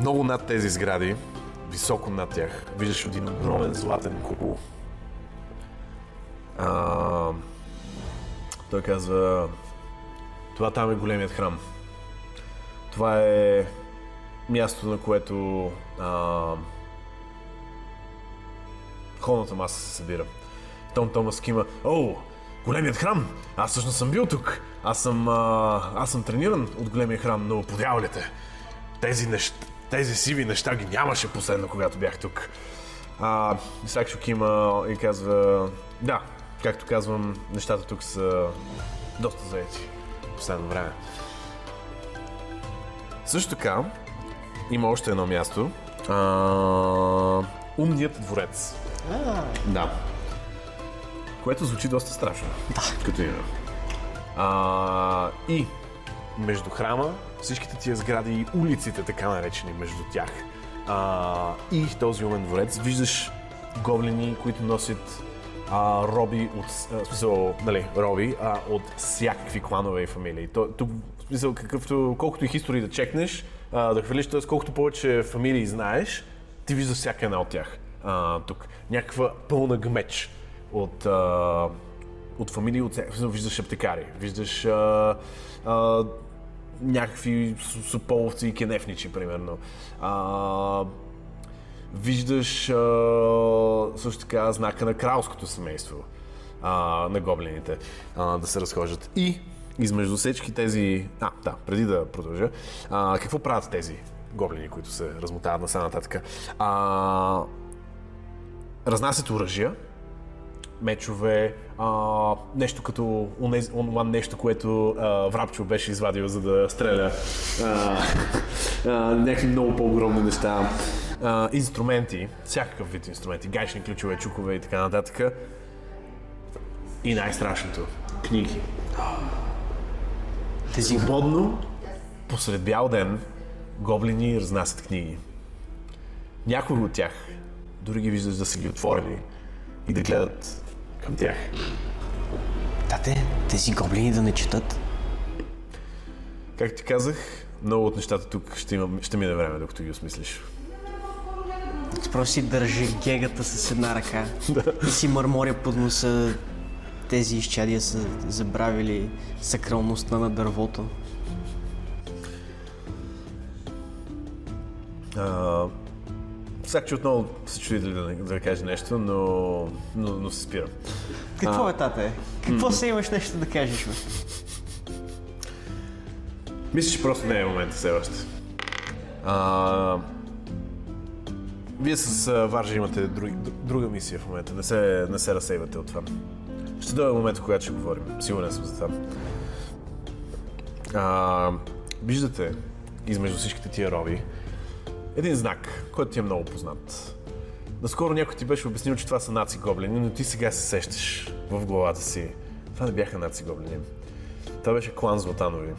Много над тези сгради, високо над тях, виждаш един огромен златен купол. А, той казва, това там е големият храм. Това е място, на което а, холната маса се събира. Том Томас кима, о, големият храм! Аз всъщност съм бил тук. Аз съм, а, аз съм трениран от големия храм, но по дяволите. Тези, неща, тези сиви неща ги нямаше последно, когато бях тук. А, Исакшо кима и казва, да, както казвам, нещата тук са доста заети последно време. Също така, има още едно място. А, умният дворец. А, Да. Което звучи доста страшно. Да. Като име. А, и между храма, всичките тия сгради и улиците, така наречени между тях, а, и този умен дворец, виждаш гоблини, които носят а, роби от, а, смисъл, нали, роби, а, от всякакви кланове и фамилии. То, тук, смисъл, какъвто, колкото и истории да чекнеш, а, да хвалиш, т.е. колкото повече фамилии знаеш, ти виждаш всяка една от тях. А, тук. Някаква пълна гмеч от, а, от фамилии, от, виждаш аптекари, виждаш а, а, някакви су- суполовци и кенефничи, примерно. А, виждаш а, също така знака на кралското семейство а, на гоблините а, да се разхождат. И измежду всички тези... А, да, преди да продължа. А, какво правят тези гоблини, които се размотават на нататък? А, разнасят оръжия мечове, а, нещо като онез, нещо, което а, Врапчо беше извадил за да стреля. А, а, някакви много по-огромни неща. А, инструменти, всякакъв вид инструменти, гайшни ключове, чукове и така нататък. И най-страшното книги. Тези Свободно, посред бял ден, гоблини разнасят книги. Някои от тях дори ги виждаш да са ги отворили и да гледат към тях. Тате, тези гоблини да не четат. Как ти казах, много от нещата тук ще, имам, ще мине време, докато ги осмислиш. Просто си държи гегата с една ръка и си мърморя под носа. Тези изчадия са забравили сакралността на дървото. А, Сак, че отново се чуди да, да каже нещо, но, но, но се спира. Какво е, тате? Какво се имаш нещо да кажеш, бе? Мисля, че просто не е момента все още. А, вие с а, Варжа имате друг, друга мисия в момента. Не се, не се разсейвате от това. Ще дойде момент, когато ще говорим. Сигурен съм за това. А, виждате, измежду всичките тия роби, един знак, който ти е много познат. Наскоро някой ти беше обяснил, че това са наци гоблини, но ти сега се сещаш в главата си. Това не бяха наци гоблини. Това беше клан Златанови.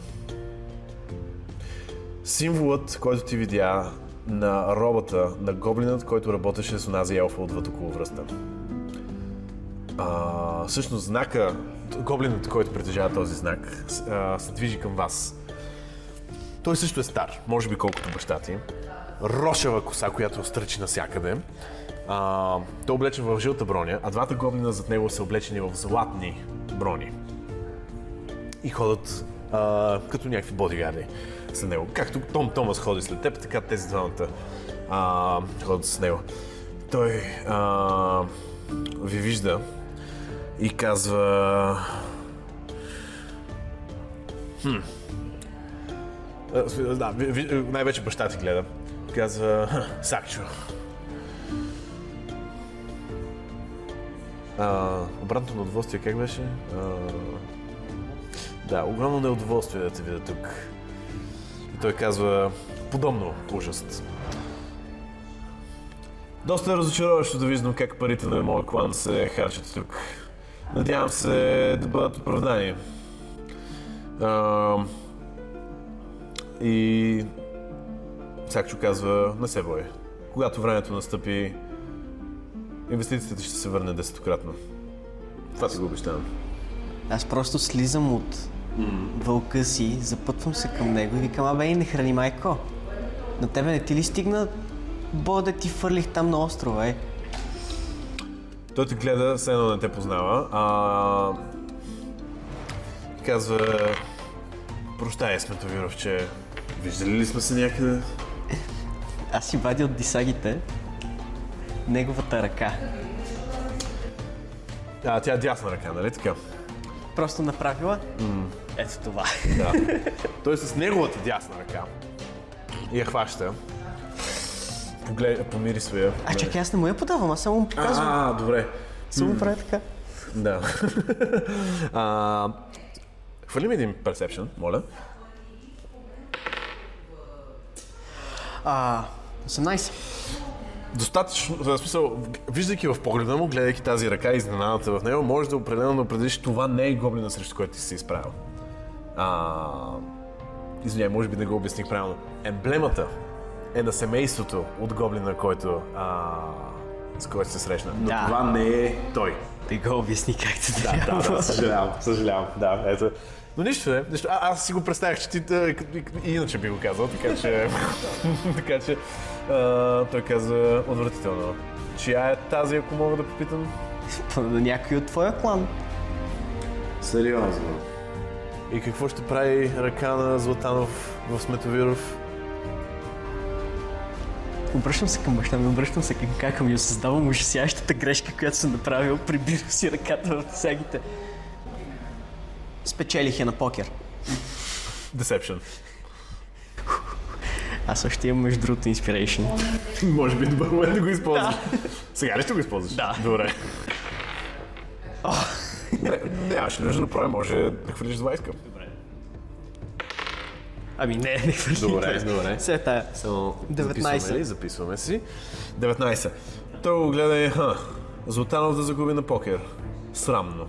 Символът, който ти видя на робата на гоблинът, който работеше с онази елфа отвъд около връста. А, всъщност знака, гоблинът, който притежава този знак, се движи към вас. Той също е стар, може би колкото баща ти. Рошева коса, която стръчи навсякъде. А, той е облечен в жълта броня, а двата гоблина зад него са облечени в златни брони. И ходят а, като някакви бодигарди след него. Както Том Томас ходи след теб, така тези двамата а, ходят с него. Той а, ви вижда и казва... Хм. Да, най-вече баща ти гледа. Казва, «Ха, Сакчо. А, обратното на удоволствие как беше? А, да, огромно неудоволствие да те видя тук. И той казва, подобно ужаст. Доста е разочароващо да виждам как парите на моя клан се харчат тук. Надявам се да бъдат оправдани. А, и Сакчо казва, не се бой. Когато времето настъпи, инвестицията ще се върне десетократно. Това ти го обещавам. Аз просто слизам от вълка си, запътвам се към него и викам, абе, не храни майко. На тебе не ти ли стигна бо да ти фърлих там на острова, е? Той те гледа, все едно не те познава. А... Казва... Прощай, Сметовиров, че... Виждали ли сме се някъде? Аз си вадя от дисагите неговата ръка. А, тя е дясна ръка, нали така? Просто направила ето това. Да. Той с неговата дясна ръка я хваща. Поглед... Помири своя. А чакай, аз не му я подавам, аз само му показвам. А, добре. Само му правя така. Да. а, хвали ми един perception, моля. А, 18. достатъчно, в смисъл, виждайки в погледа му, гледайки тази ръка и изненадата в него, може да определено да определиш, това не е гоблина срещу който ти си се изправил. А, извиняй, може би не го обясних правилно. Емблемата е на семейството от гоблина, който, а, с който се срещна. Но Да. това не е той. Ти го обясни както Да, трябва. да, да, съжалявам, съжалявам, да, ето. Но нищо не, нищо. А, аз си го представях, че ти а, и, и иначе би го казал, така че, така че а, той каза отвратително. Чия е тази, ако мога да попитам? На някой от твоя клан. Сериозно. И какво ще прави ръка на Златанов в Сметовиров? Обръщам се към баща ми, обръщам се към кака ми и осъзнавам ужасящата грешка, която съм направил. Прибирам си ръката в сегите. Спечелих я на покер. Deception. Аз също имам между другото inspiration. Може би е добър момент да го използваш. Сега ли ще го използваш? Да. Добре. Нямаше нужда да направя, може да хвърлиш с вайска. Ами не, не хвърли. Добре, добре. Все тая. Само 19. записваме? Записваме си. 19. Той го гледа и, ха, Златанов да загуби на покер. Срамно.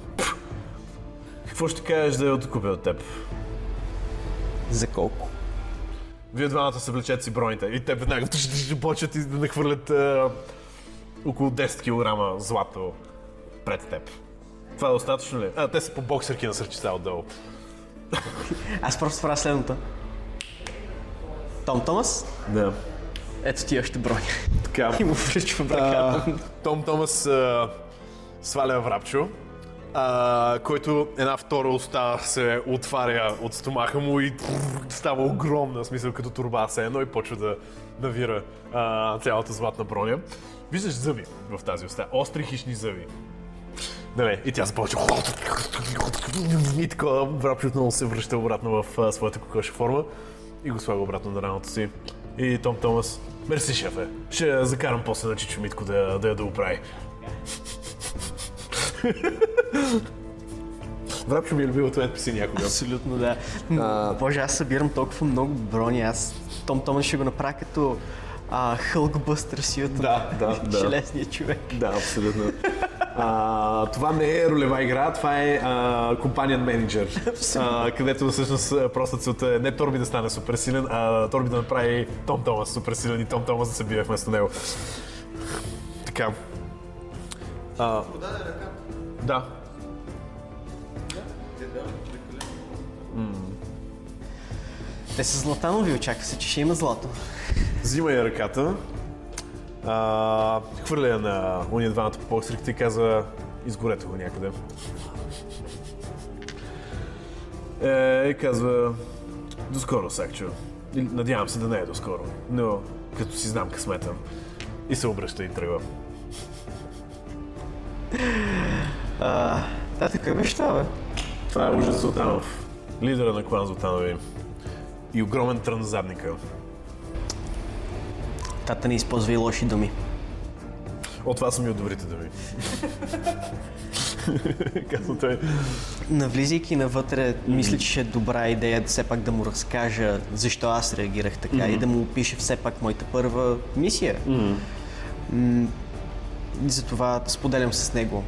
Какво ще кажеш да я откупя от теб? За колко? Вие двамата се влечете си броните и те веднага почват и да нахвърлят е, около 10 кг злато пред теб. Това е достатъчно ли? А, те са по боксерки на сърчица отдолу. Аз просто правя следното. Том Томас, Да. ето ти още броня. Така. И му връчвам ръката. А, Том Томас а, сваля врапчо, а, който една втора уста се отваря от стомаха му и става огромна, смисъл като турба се едно и почва да навира а, цялата златна броня. Виждаш зъби в тази уста, остри хищни зъби. Нали, и тя започва и така врапче отново се връща обратно в а, своята кокоша форма и го слага обратно на раното си. И Том Томас, мерси шефе, ще закарам после на Чичо Митко да, да я да оправи. Врапчо ми е любимото NPC някога. Абсолютно да. Боже, аз събирам толкова много брони. Аз Том Томас ще го направя като а, Хълкбъстър си от Да, да, да. железния човек. Да, абсолютно. А, това не е ролева игра, това е а, компаниен менеджер, а, където всъщност а, просто целта е не Торби да стане супер силен, а Торби да направи Том Томас супер силен и Том Томас да се бие вместо него. Така. А, да. Те са златанови, очаква се, че ще има злато. Взима я ръката, а, хвърля я на уния двамата по и каза изгорете го някъде. Е, и казва доскоро, Сакчо. Надявам се да не е доскоро, но като си знам късмета. И се обръща и тръгва. Да, така това, бе. Това е Ужас Златанов, лидера на клан Златанови. И огромен трън за задника. Тата не използва и лоши думи. От това са ми от добрите думи. Казва той. Навлизайки навътре, мисля, че ще е добра идея все пак да му разкажа защо аз реагирах така и да му опише все пак моята първа мисия. М, И затова споделям с него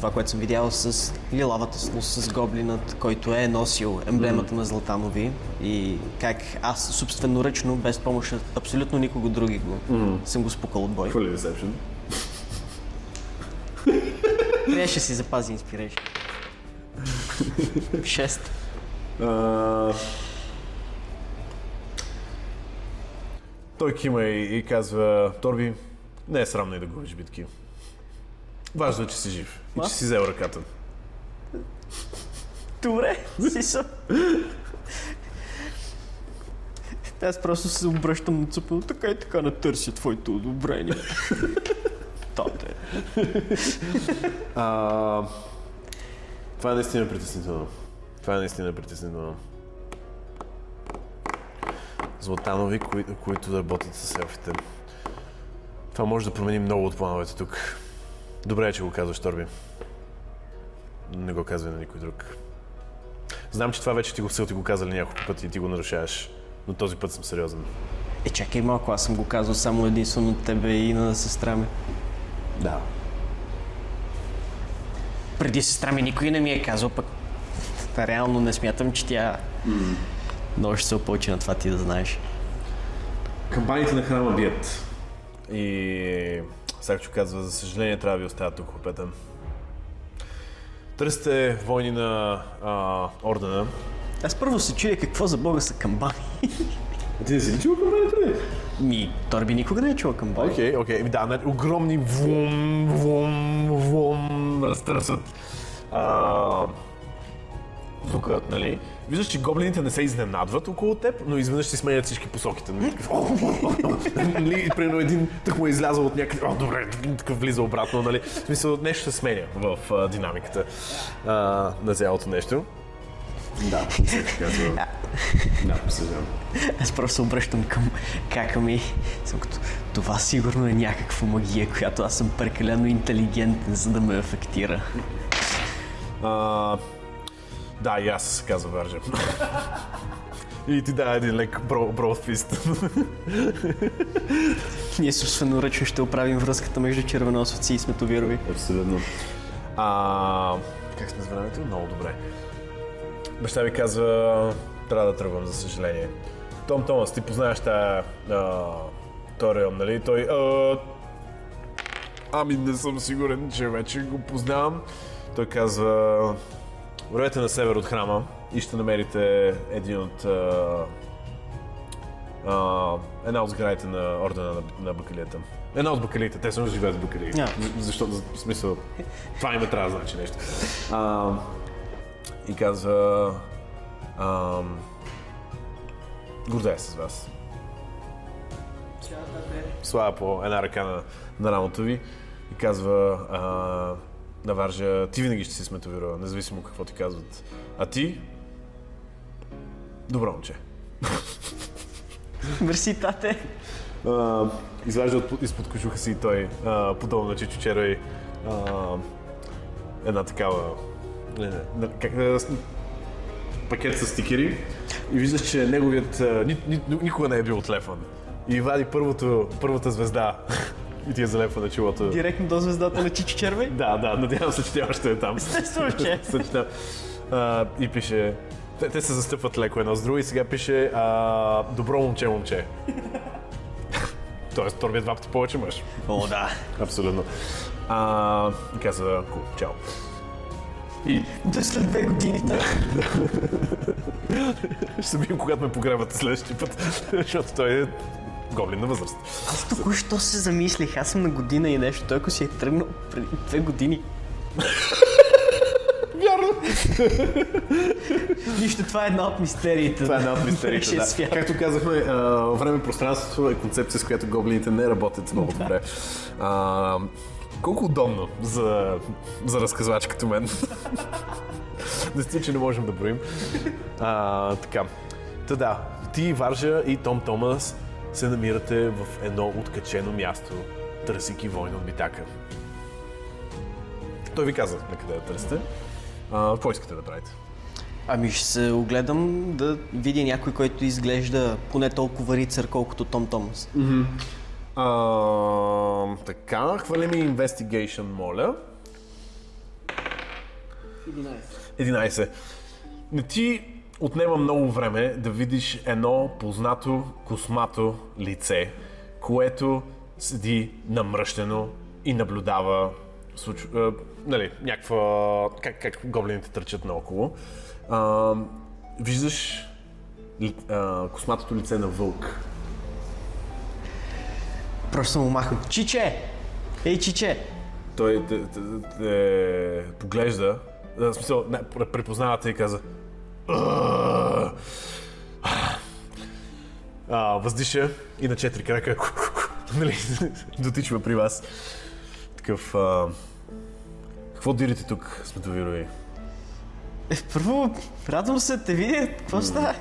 това, което съм видял с лилавата слус, с гоблинът, който е носил емблемата на Златанови и как аз собственоръчно, без помощ от абсолютно никого други го, съм го спукал от бой. Fully Deception. Трябваше си запази инспирейшн. Шест. Той кима и, и казва, Торби, не е срамно и да губиш битки. Важно е, че си жив и че си взел ръката. Добре, си съм. Аз просто се обръщам на цупа, така и така не търся твоето одобрение. Тоте. А, това е наистина притеснително. Това е наистина притеснително. Златанови, кои, които работят с елфите. Това може да промени много от плановете тук. Добре е, че го казваш, Торби. Не го казвай на никой друг. Знам, че това вече ти го са ти го казали няколко пъти и ти го нарушаваш. Но този път съм сериозен. Е, чакай малко, аз съм го казал само единствено от тебе и на сестра ми. Да. Преди сестра ми никой не ми е казал, пък реално не смятам, че тя много ще се опълчи на това ти да знаеш. Кампаниите на храма бият. И Сакчо казва, за съжаление трябва да ви оставя тук, опетен. Търсите войни на а, ордена. Аз първо се чуя какво за бога са камбани. А ти не си ли чул кампаниите ли? Ми, Торби никога не е чул камбани. Окей, окей. Еми Да, нали, огромни вум, вум, вум, разтърсват. А, звукът, нали? Виждаш, че гоблините не се изненадват около теб, но изведнъж си сменят всички посоките. Нали? Нали, Примерно един тък му е излязъл от някъде, о, добре, такъв влиза обратно, нали? В смисъл, нещо се сменя в а, динамиката а, на цялото нещо. Да, казва. Да, съжалявам. Аз просто се обръщам към кака ми. Съм като, това сигурно е някаква магия, която аз съм прекалено интелигентен, за да ме афектира. А, да, и аз се казва Варжа. И ти дава един лек бро, броудфист. Ние собственоръчно ще оправим връзката между червеносовци и сметовирови. Абсолютно. А, как сме с времето? Много добре. Баща ми казва, трябва да тръгвам, за съжаление. Том Томас, ти познаваш тая този район, нали? Той... А, ами не съм сигурен, че вече го познавам. Той казва, вървете на север от храма и ще намерите един от... А, а, една от сградите на ордена на, на бакалията. Една от бакалиите, те само живеят в бакалии. Yeah. За- Защото, в смисъл, това име трябва да значи нещо. А, и казва, ам, гордея се с вас. Слава по една ръка на, на рамото ви и казва, а, на Варжа, ти винаги ще си сметовирала, независимо какво ти казват. А ти? Добро момче. Мерси, тате. А, изважда от, изпод кожуха си той, а, подобно на Чичо Червей, а, една такава не, не, не, как, пакет с стикери и виждаш, че неговият ни, ни, никога не е бил отлепван. И вади първото, първата звезда и ти е залепва на челото. Директно до звездата на Чичи Червей. Да, да, надявам се, че тя още е там. Естествено, че. Съчетам. А, и пише... Те, те се застъпват леко едно с друго и сега пише а, Добро момче, момче. Тоест, Торби е два пъти повече мъж. О, да. Абсолютно. А, и каза, кул, чао. И До след две години. да. ще се когато ме погребате следващия път, защото той е гоблин на възраст. Аз току-що се замислих. Аз съм на година и нещо. Той ако си е тръгнал преди две години. Вярно! Нищо, това е една от мистериите. Това е една от мистериите, да. Както казахме, време пространството е концепция, с която гоблините не работят много добре. А, колко удобно за, за разказвач като мен. Не че не можем да броим. А, така. Та да, ти, Варжа и Том Томас се намирате в едно откачено място, търсики война от битака. Той ви каза на къде да търсите. А, какво искате да правите? Ами ще се огледам да видя някой, който изглежда поне толкова рицар, колкото Том Томас. А, така, хвали ми investigation, моля. 11. Не ти отнема много време да видиш едно познато космато лице, което седи намръщено и наблюдава случ... а, нали, някаква... Как, как гоблините търчат наоколо. А, виждаш ли, а, косматото лице на вълк. Просто му махам. Чиче! Ей, чиче! Той те, те, те поглежда, в смисъл, не, препознава те и каза! А, въздиша и на четири крака нали, дотичва при вас. Такъв... А, какво дирите тук, сметовирови? Е, първо, радвам се те видя. Какво става?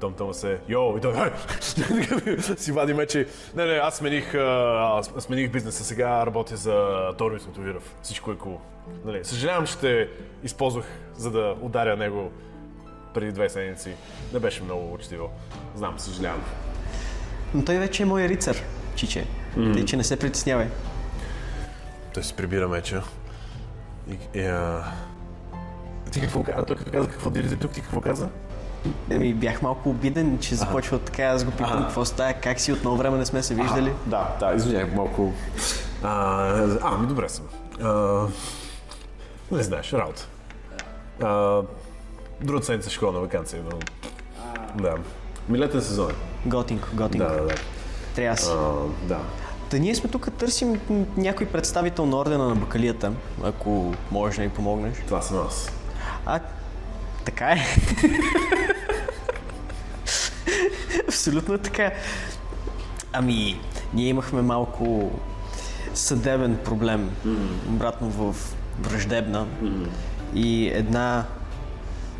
Том Томас е, йо, и той, си вади мечи. Не, не, аз смених, а, смених бизнеса, сега работя за Торио Сметовиров. Всичко е cool. Нали, съжалявам, че те използвах, за да ударя него преди две седмици. Не беше много учтиво. Знам, съжалявам. Но той вече е мой рицар, чиче. Тъй, че не се притеснявай. Той си прибира меча. И, и, а... Ти какво каза? Той като каза какво дирите тук, ти какво каза? Еми, бях малко обиден, че започва така. Аз го питам какво става, как си, отново време не сме се виждали. Да, да, извинявай, малко... А, а, ми добре съм. А, не знаеш, работа. А, другата седмица школна вакансия, но... Да. Милетен сезон. е. Готинко, готинко. Да, да, да. Трябва си. А, да. Та ние сме тук търсим някой представител на ордена на бакалията, ако можеш да ни помогнеш. Това съм аз. А, така е. Абсолютно така. Ами, ние имахме малко съдебен проблем, обратно в враждебна. И една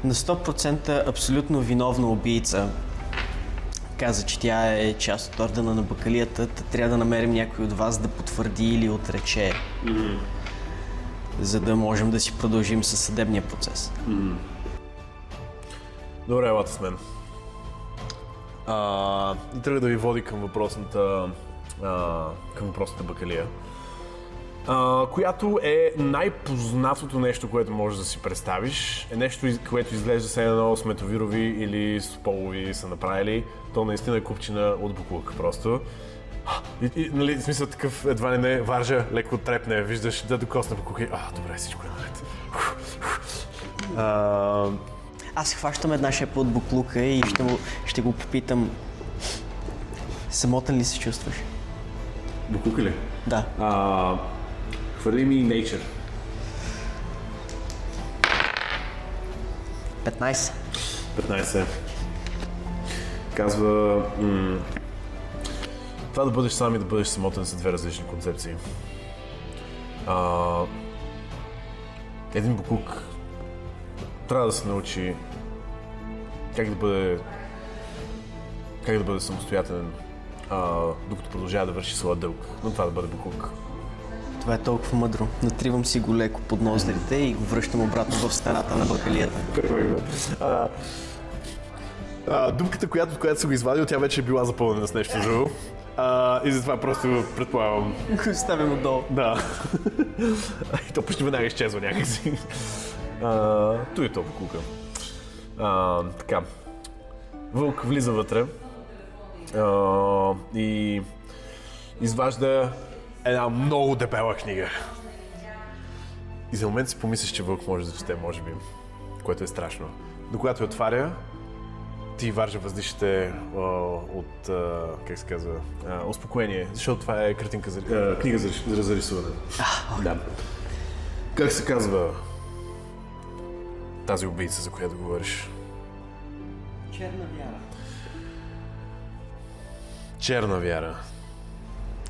на 100% абсолютно виновна убийца каза, че тя е част от ордена на бакалията, та трябва да намерим някой от вас да потвърди или отрече, за да можем да си продължим със съдебния процес. Добре, елате с мен. А, и тръгна да ви води към въпросната, а, към въпросната бакалия. Която е най-познатото нещо, което можеш да си представиш. Е нещо, което изглежда се едно сметовирови или сполови са направили. То наистина е купчина от буклук просто. И, и, нали, в смисъл такъв едва ли не варжа, леко трепне, виждаш да докосне буклук и а, добре, всичко е наред. Аз хващам една шепа от буклука и ще, му, ще го попитам самотен ли се чувстваш? Букука ли? Да. А, хвърли ми Nature. 15. 15. Казва... М- това да бъдеш сам и да бъдеш самотен са две различни концепции. А, един буклук трябва да се научи как да бъде как да бъде самостоятелен, а, докато продължава да върши своя дълг. Но това да бъде буклук. Това е толкова мъдро. Натривам си го леко под ноздрите и го връщам обратно в стената на бакалията. а, думката, която, която съм го извадил, тя вече е била запълнена с нещо друго. А, и затова просто предполагам. Го ставям отдолу. Да. и то почти веднага изчезва някакси. А, то и то кука. А, така. Вълк влиза вътре а, и изважда една много дебела книга. И за момент си помислиш, че Вълк може да чете, може би, което е страшно. Но когато я отваря, ти варжа въздишите от, а, как се казва, а, успокоение, защото това е картинка за, а, книга за, за рисуване. да. Как се казва тази убийца, за която говориш? Черна вяра. Черна вяра.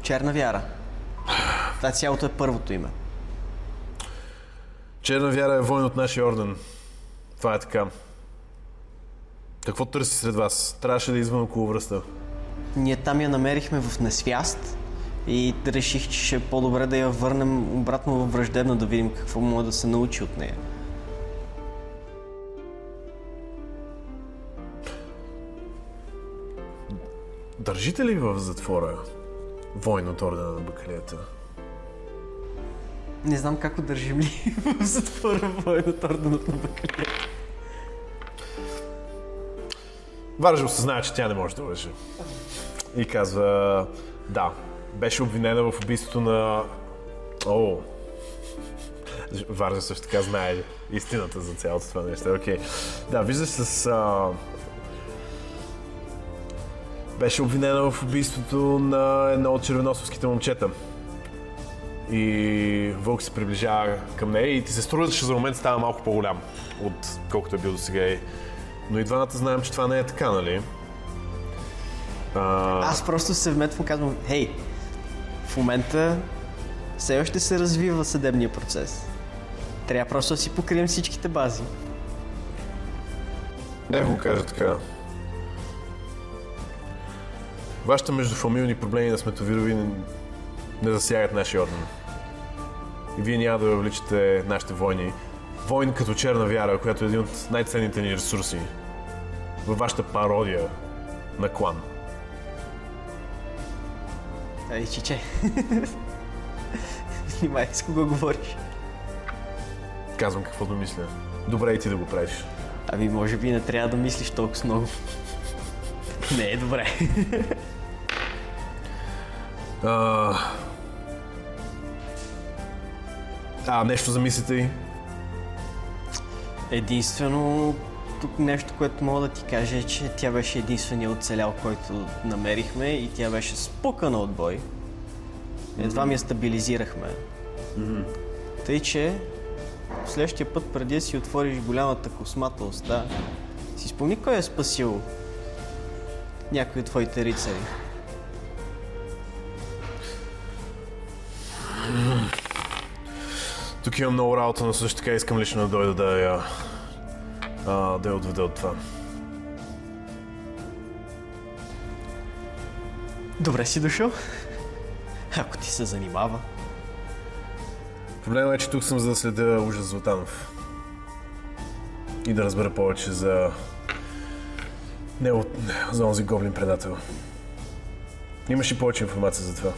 Черна вяра. Това цялото е първото име. Черна вяра е войн от нашия орден. Това е така. Какво търси сред вас? Трябваше да извън около връста. Ние там я намерихме в несвяст и реших, че ще е по-добре да я върнем обратно във враждебна, да видим какво може да се научи от нея. Държите ли в затвора войн от ордена на бакалията? Не знам как държим ли в затвора военът орденът на бакалия. Варжа осъзнава, че тя не може да лъже. И казва, да, беше обвинена в убийството на... О, Варжа също така знае истината за цялото това нещо. Окей. Да, виждаш с... А... Беше обвинена в убийството на едно от червеносовските момчета. И Вълк се приближава към нея и ти се струва, че за момент става малко по-голям от колкото е бил до сега. Но и двамата знаем, че това не е така, нали? А, Аз просто се вметвам казвам, хей, в момента все още се развива съдебния процес. Трябва просто да си покрием всичките бази. Не го кажа така. Вашите междуфамилни проблеми на Сметовирови не, засягат нашия орден. И вие няма да въвличате нашите войни. Войн като черна вяра, която е един от най-ценните ни ресурси. Във вашата пародия на клан. Ей, чиче. Внимай с кого говориш. Казвам каквото мисля. Добре и ти да го правиш. Ами, може би не трябва да мислиш толкова много. не е добре. А, а нещо за мислите и? Единствено, тук нещо, което мога да ти кажа е, че тя беше единствения оцелял, който намерихме и тя беше спукана от бой. Едва ми я стабилизирахме. Тъй, че следващия път, преди да си отвориш голямата космата уста, си спомни кой е спасил някой от твоите рицари. Тук имам много работа, но също така искам лично да дойда да я а, да я отведе от това. Добре си дошъл. Ако ти се занимава. Проблемът е, че тук съм за да следя ужас Златанов. И да разбера повече за... Не от... за онзи гоблин предател. Имаш ли повече информация за това?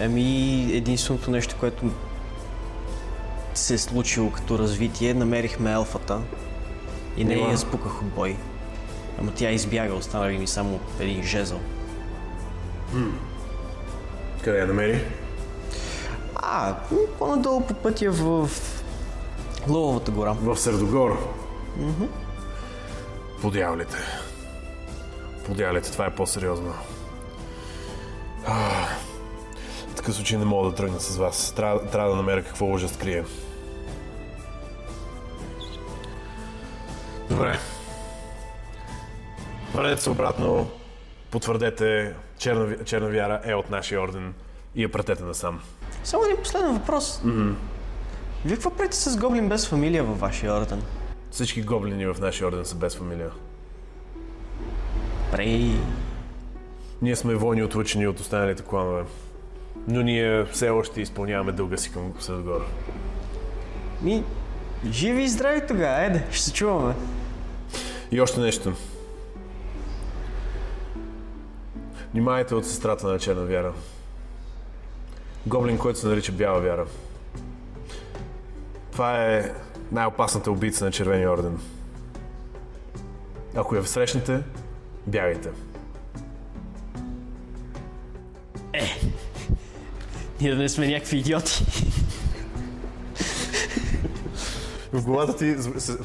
Ами, единственото нещо, което се е случило като развитие, намерихме елфата и не я спуках от бой. Ама тя избяга, останали ми само един жезъл. Къде я намери? А, по-надолу по пътя в Лъвовата гора. В Средогор. Подявалите. Подявалите, това е по-сериозно. А, В такъв случай не мога да тръгна с вас. Трябва, трябва да намеря какво ужас крие. Добре. Върнете се обратно. Потвърдете, черна, черна вяра е от нашия орден и я пратете насам. Само един последен въпрос. Вие какво правите с гоблин без фамилия във вашия орден? Всички гоблини в нашия орден са без фамилия. Прей... Ние сме войни отлъчени от останалите кланове. Но ние все още изпълняваме дълга си към Средогор. Ми, живи и здрави тогава, айде, ще се чуваме. И още нещо. Внимайте от сестрата на черна вяра. Гоблин, който се нарича бяла вяра. Това е най-опасната убийца на Червения орден. Ако я срещнете, бягайте. Ние да не сме някакви идиоти. В главата ти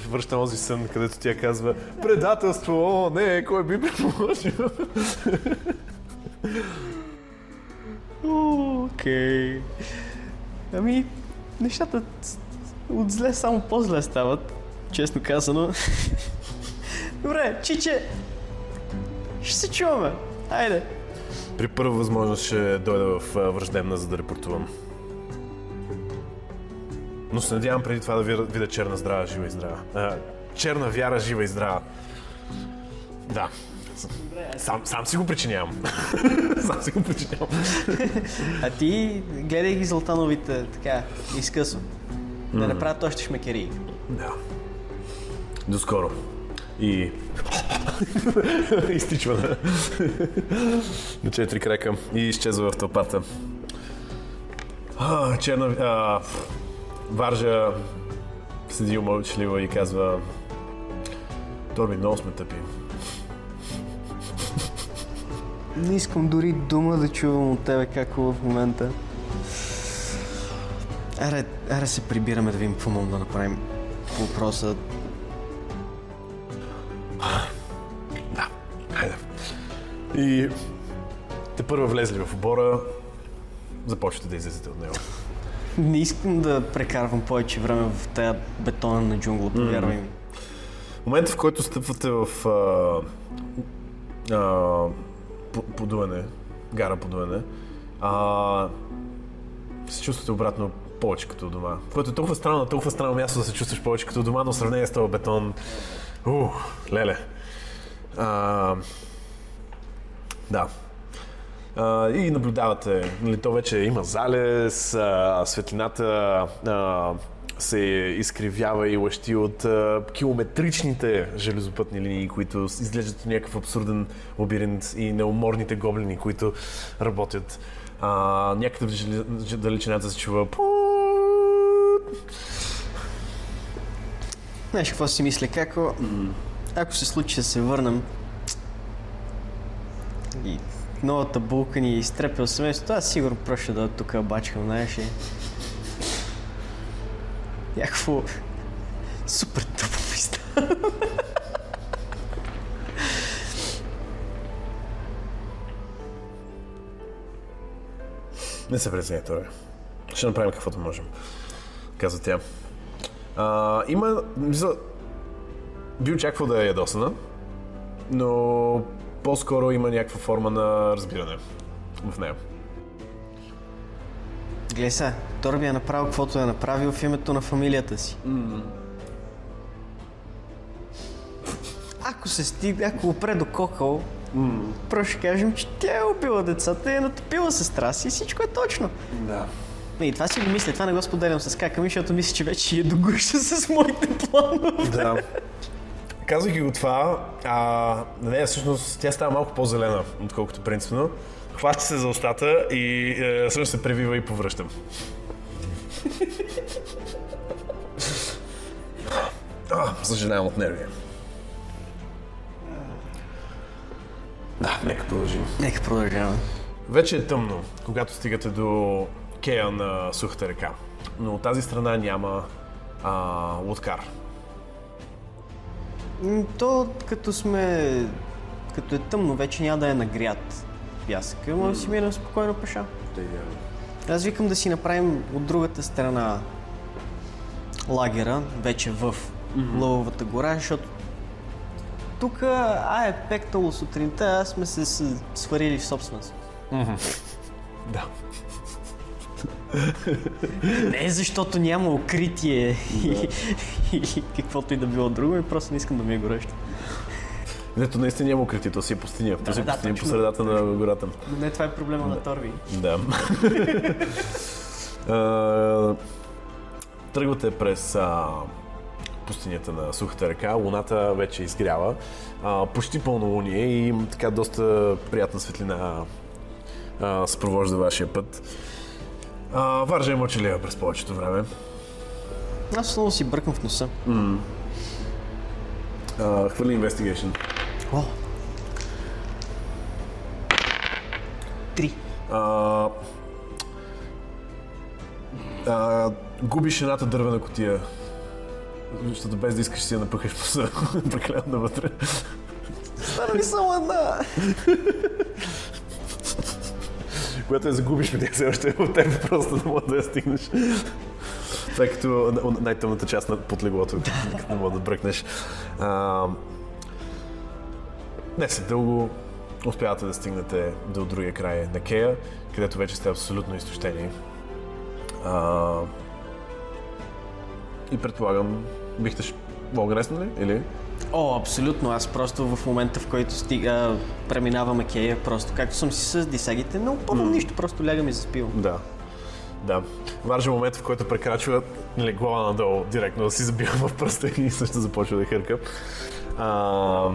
връща този сън, където тя казва Предателство, о, не, кой би предположил? Окей. Ами, нещата от зле само по-зле стават, честно казано. Добре, чиче, ще се чуваме. Айде. При първа възможност ще дойда в враждебна, за да репортувам. Но се надявам преди това да видя, черна здрава, жива и здрава. А, черна вяра, жива и здрава. Да. Сам, сам си го причинявам. сам си го причинявам. А ти гледай ги Златановите така, изкъсо. Да не правят още шмекери. Да. До скоро. И... Изтичва на... на четири крека и изчезва в тълпата. Черна... А. Варжа седи умълчливо и казва Торби, много сме тъпи. Не искам дори дума да чувам от тебе какво в момента. Аре, аре се прибираме да видим какво можем да направим по въпроса. И те първа влезли в обора, започвате да излезете от него. Не искам да прекарвам повече време в тая бетонна джунгла, повярвай ми. В момента, в който стъпвате в а, а, по- подуене, гара подуене, а, се чувствате обратно повече като дома. Което е толкова странно, на толкова странно място да се чувстваш повече като дома, но в сравнение с този бетон, ух, леле. А, да. А, и наблюдавате, нали, то вече има залез, а, светлината а, се изкривява и лъщи от а, километричните железопътни линии, които изглеждат някакъв абсурден лабиринт и неуморните гоблини, които работят. А, някъде в жел- далечината се чува. Знаеш какво си мисля? Како... Ако се случи да се върнем и новата булка ни изтрепе от семейството, аз сигурно просто да тук бачкам, знаеш ли. Някакво супер тъпо ми. Не се преценя, Торе. Ще направим каквото можем, каза тя. А, има... Мисля, би очаквал да е ядосана, но по-скоро има някаква форма на разбиране в нея. Гледай сега, Торби е направил каквото е направил в името на фамилията си. ако се стигне, ако опре до кокъл, просто ще кажем, че тя е убила децата и е натопила сестра си и всичко е точно. Да. И това си го мисля, това не го споделям с кака ми, защото мисля, че вече е догуща с моите планове. Да. Казвайки го това, а, не, всъщност тя става малко по-зелена, отколкото принципно. Хваща се за устата и е, всъщност се превива и повръщам. А, съжалявам от нерви. Да, нека продължим. Нека продължаваме. Вече е тъмно, когато стигате до кея на сухата река. Но от тази страна няма а, лодкар. То като сме... Като е тъмно, вече няма да е нагрят пясъка, може да си минем спокойно пеша. Аз викам да си направим от другата страна лагера, вече в Лъвовата гора, защото тук, а е пектало сутринта, аз сме се сварили в собственост. Да. Не защото няма укритие и- или каквото и да било друго, и просто не искам да ми е горещо. Дето наистина няма укритие, то си е пустиня. То си е да, пустиня по средата на гората. Но не това е проблема на Торви. Да. А, Тръгвате през а, пустинята на сухата река. Луната вече е изгряла. А, почти пълнолуние и така доста приятна светлина а, съпровожда вашия път. А, Варжа е мълчалива през повечето време. Аз отново си бъркам в носа. А, хвърли investigation. О! Три. А, а, губиш едната дървена котия. Защото без да искаш си я напъхаш по прекалено навътре. Стара ли само една? Когато я загубиш, тя все още е от теб, просто не мога да я стигнеш. Това е като най-тъмната част на под леглото, като не мога да бръкнеш. А, не след дълго успявате да стигнете до другия край на Кея, където вече сте абсолютно изтощени. А, и предполагам, бихте ш- лонгреснали, нали? или? О, абсолютно. Аз просто в момента, в който стига, преминаваме Кея, просто както съм си с дисагите, не опъвам нищо, просто лягам и заспивам. Да. Да. Важен момент, в който прекрачва нали, глава надолу, директно да си забива в пръста и също започва да хърка. А...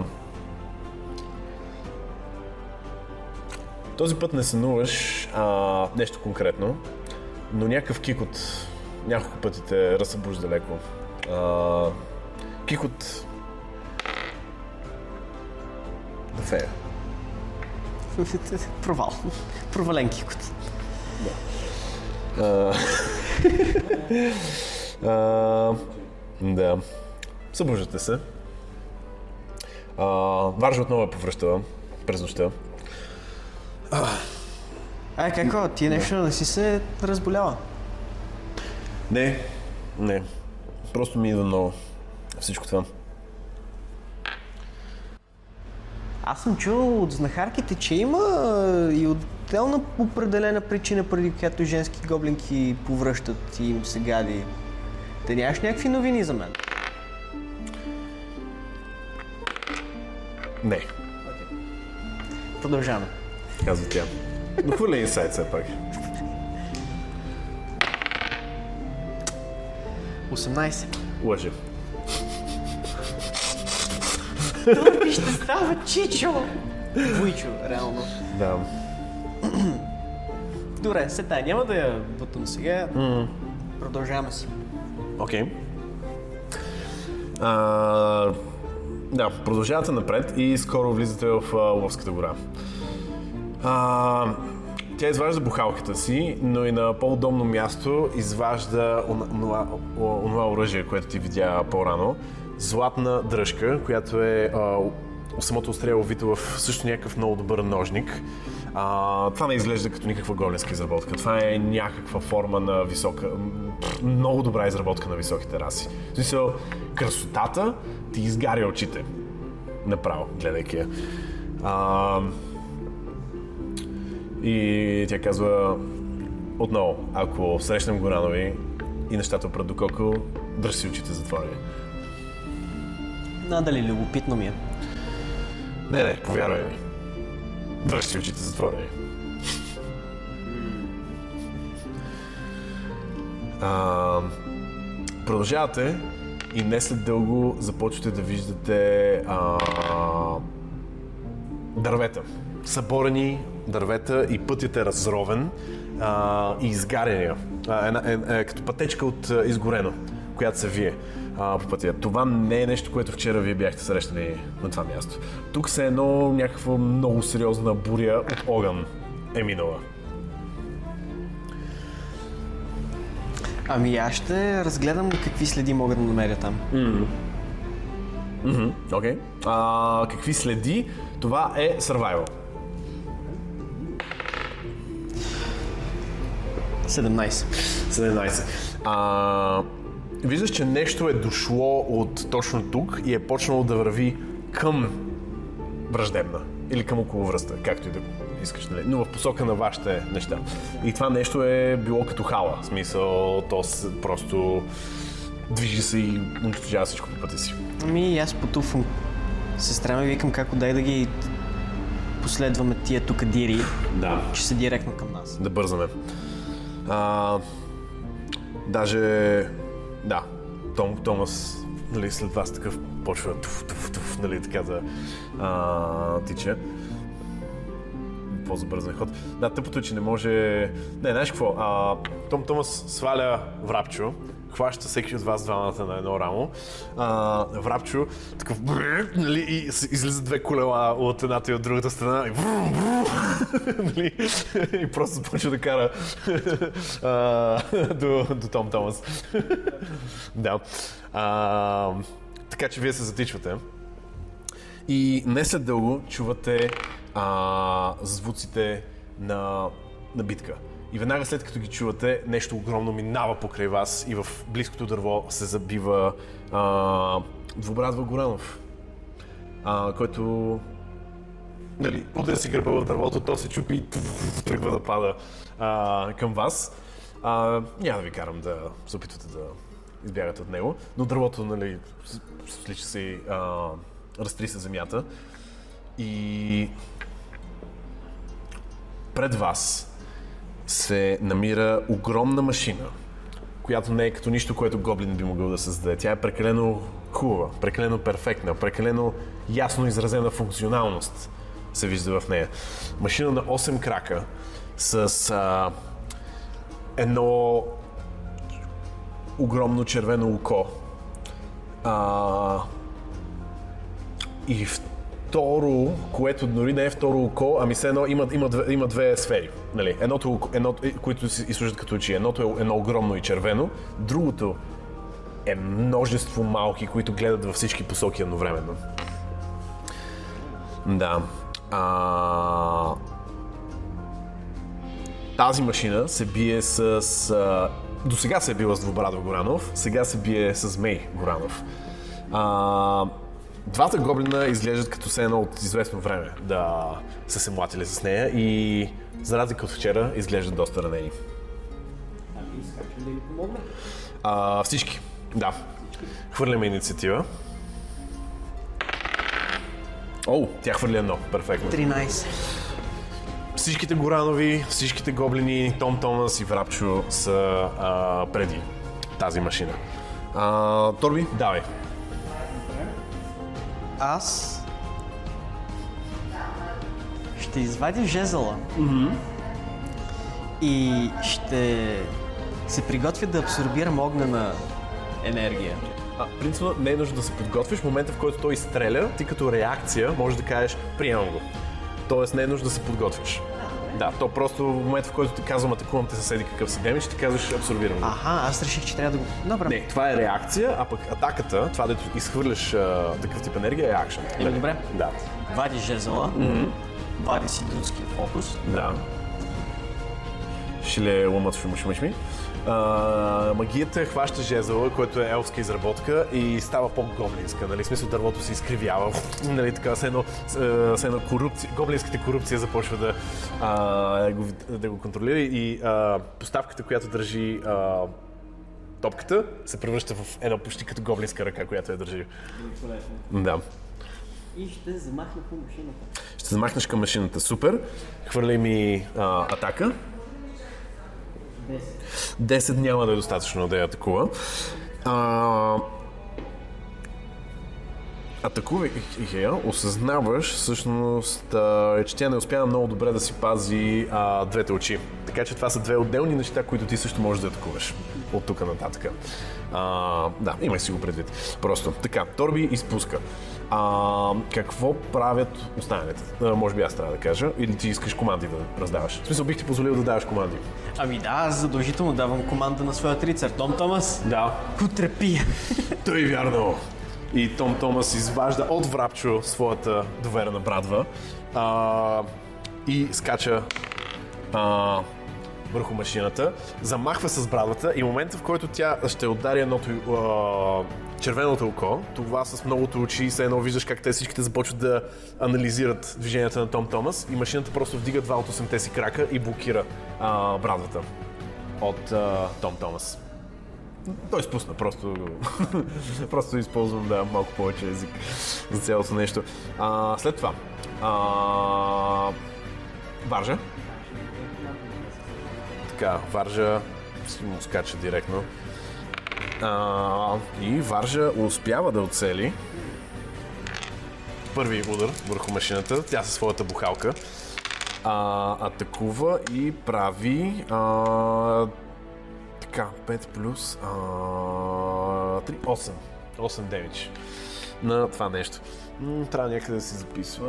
Този път не сънуваш а, нещо конкретно, но някакъв кикот няколко пъти те разсъбужда леко. А, кикот на фея. Провал. Провален кикот. А, а, да. Събуждате се. А, Варжа отново е повръщала през нощта. А, какво? Ти нещо не си се разболяла? Не, не. Просто ми идва много всичко това. Аз съм чул от знахарките, че има и отделна определена причина, преди която женски гоблинки повръщат и им се гади. Те нямаш някакви новини за мен? Не, Продължаваме. казва тя. Но хвърля инсайт все пак. 18. Лъже. Торби ще става чичо! Вуйчо, реално. Да. Добре, се тая, няма да я бутам сега. Продължаваме си. Окей. А, да, продължавате напред и скоро влизате в а, Ловската гора. А, тя изважда бухалката си, но и на по-удобно място изважда он- онова, оръжие, което ти видя по-рано. Златна дръжка, която е а, самото острие овито в също някакъв много добър ножник. А, това не изглежда като никаква голенска изработка. Това е някаква форма на висока, много добра изработка на високите раси. В смисъл, красотата ти изгаря очите. Направо, гледайки я. А, и тя казва отново, ако срещнем Горанови и нещата опрат до Коко, дръж си очите затворени. Надали любопитно ми е. Не, не, повярвай ми. Дръж очите затворени. А, продължавате и не след дълго започвате да виждате а, дървета. Съборени дървета и пътят е разровен а, и изгарения. А, една, е, е, като пътечка от а, изгорено, която се вие а, по пътя. Това не е нещо, което вчера вие бяхте срещани на това място. Тук се едно някаква много сериозна буря от огън е минала. Ами аз ще разгледам какви следи мога да намеря там. Окей. Okay. какви следи? Това е survival. 17. 17. А, виждаш, че нещо е дошло от точно тук и е почнало да върви към враждебна или към околовръста, както и да искаш, нали? но в посока на вашите неща. И това нещо е било като хала, в смисъл, то просто движи се и унищожава всичко по пътя си. Ами аз потуфвам. Сестра ми викам как дай да ги последваме тия тук дири, Да. че са директно към нас. да бързаме. А, даже, да, Том, Томас, нали, след вас такъв почва туф, туф, туф, нали, така да а, тича. По-забързан ход. Да, тъпото е, че не може... Не, знаеш какво? А, Том Томас сваля врапчо, хваща всеки от вас двамата на едно рамо. А, врапчо, такъв... Нали, и излизат две колела от едната и от другата страна. И, нали, и просто започва да кара а, до, до Том Томас. да. А, така че вие се затичвате. И не след дълго чувате а, звуците на, на битка. И веднага след като ги чувате, нещо огромно минава покрай вас и в близкото дърво се забива а, двубрадва Горанов, а, който нали, удря си гърба в дървото, то се чупи и тръгва да пада а, към вас. А, няма да ви карам да се опитвате да избягате от него, но дървото, нали, слича се а, разтриса земята. И пред вас се намира огромна машина, която не е като нищо, което Гоблин би могъл да създаде. Тя е прекалено хубава, прекалено перфектна, прекалено ясно изразена функционалност се вижда в нея. Машина на 8 крака с а, едно огромно червено око. А, и второ, което дори не е второ око, ами все едно има, има, две, има две сфери. Нали? Едното, едното, които си изслужат като очи. Едното е едно огромно и червено, другото е множество малки, които гледат във всички посоки едновременно. Да. А... Тази машина се бие с... А... До сега се е била с Двобрадов Горанов, сега се бие с Змей Горанов. А... Двата гоблина изглеждат като се едно от известно време да са се млатили с нея и за разлика от вчера изглеждат доста ранени. А, всички, да. Хвърляме инициатива. О, тя хвърля едно. Перфектно. 13. Всичките Горанови, всичките гоблини, Том Томас и Врапчо са а, преди тази машина. А, Торби, давай. Аз ще извадя жезъла и ще се приготвя да абсорбирам огнена енергия. А, принципно не е нужно да се подготвиш. В момента, в който той изстреля, ти като реакция можеш да кажеш приемам го. Тоест не е нужно да се подготвиш. Да, то просто в момента, в който ти казвам атакувам те съседи какъв си демидж, ти казваш абсорбирам. Аха, аз реших, че трябва да го... Добре. Не, това е реакция, а пък атаката, това дето изхвърляш а, такъв тип енергия е акшен. Еми, добре. Да. Вади жезъла, вади си людския фокус. Да. Шиле ломът шума шума. А, магията хваща жезъла, което е елфска изработка и става по-гоблинска. Нали? В смисъл дървото се изкривява. Нали? Така, все едно, с едно корупция, гоблинската корупция започва да, а, го, да го контролира и а, поставката, която държи а, топката се превръща в една почти като гоблинска ръка, която я държи. Да. И ще замахна по машината. Ще замахнеш към машината. Супер. Хвърляй ми а, атака. 10. 10 няма да е достатъчно да я атакува. А, атакувайки я, осъзнаваш всъщност, че тя не успява много добре да си пази а, двете очи. Така че това са две отделни неща, които ти също можеш да атакуваш от тук нататък. А, да, имай си го предвид. Просто. Така, Торби изпуска. А, какво правят останалите? А, може би аз трябва да кажа. Или ти искаш команди да раздаваш? В смисъл, бих ти позволил да даваш команди. Ами да, аз задължително давам команда на своят рицар. Том Томас, Да. потрепи. Той вярно. И Том Томас изважда от врапчо своята доверена брадва а, и скача а, върху машината, замахва с брадвата и момента в който тя ще удари едното а, червеното око, това с многото очи, се едно виждаш как те всичките започват да анализират движенията на Том Томас и машината просто вдига два от 8-те си крака и блокира а, брадвата от а, Том Томас. Той спусна, просто, просто използвам да, малко повече език за цялото нещо. А, след това, а, Варжа. Така, Варжа си му скача директно. А, и Варжа успява да оцели първи удар върху машината, тя със своята бухалка. А, атакува и прави а, така, 5 плюс а, 3, 8. 8 демидж на това нещо. Трябва някъде да се записва.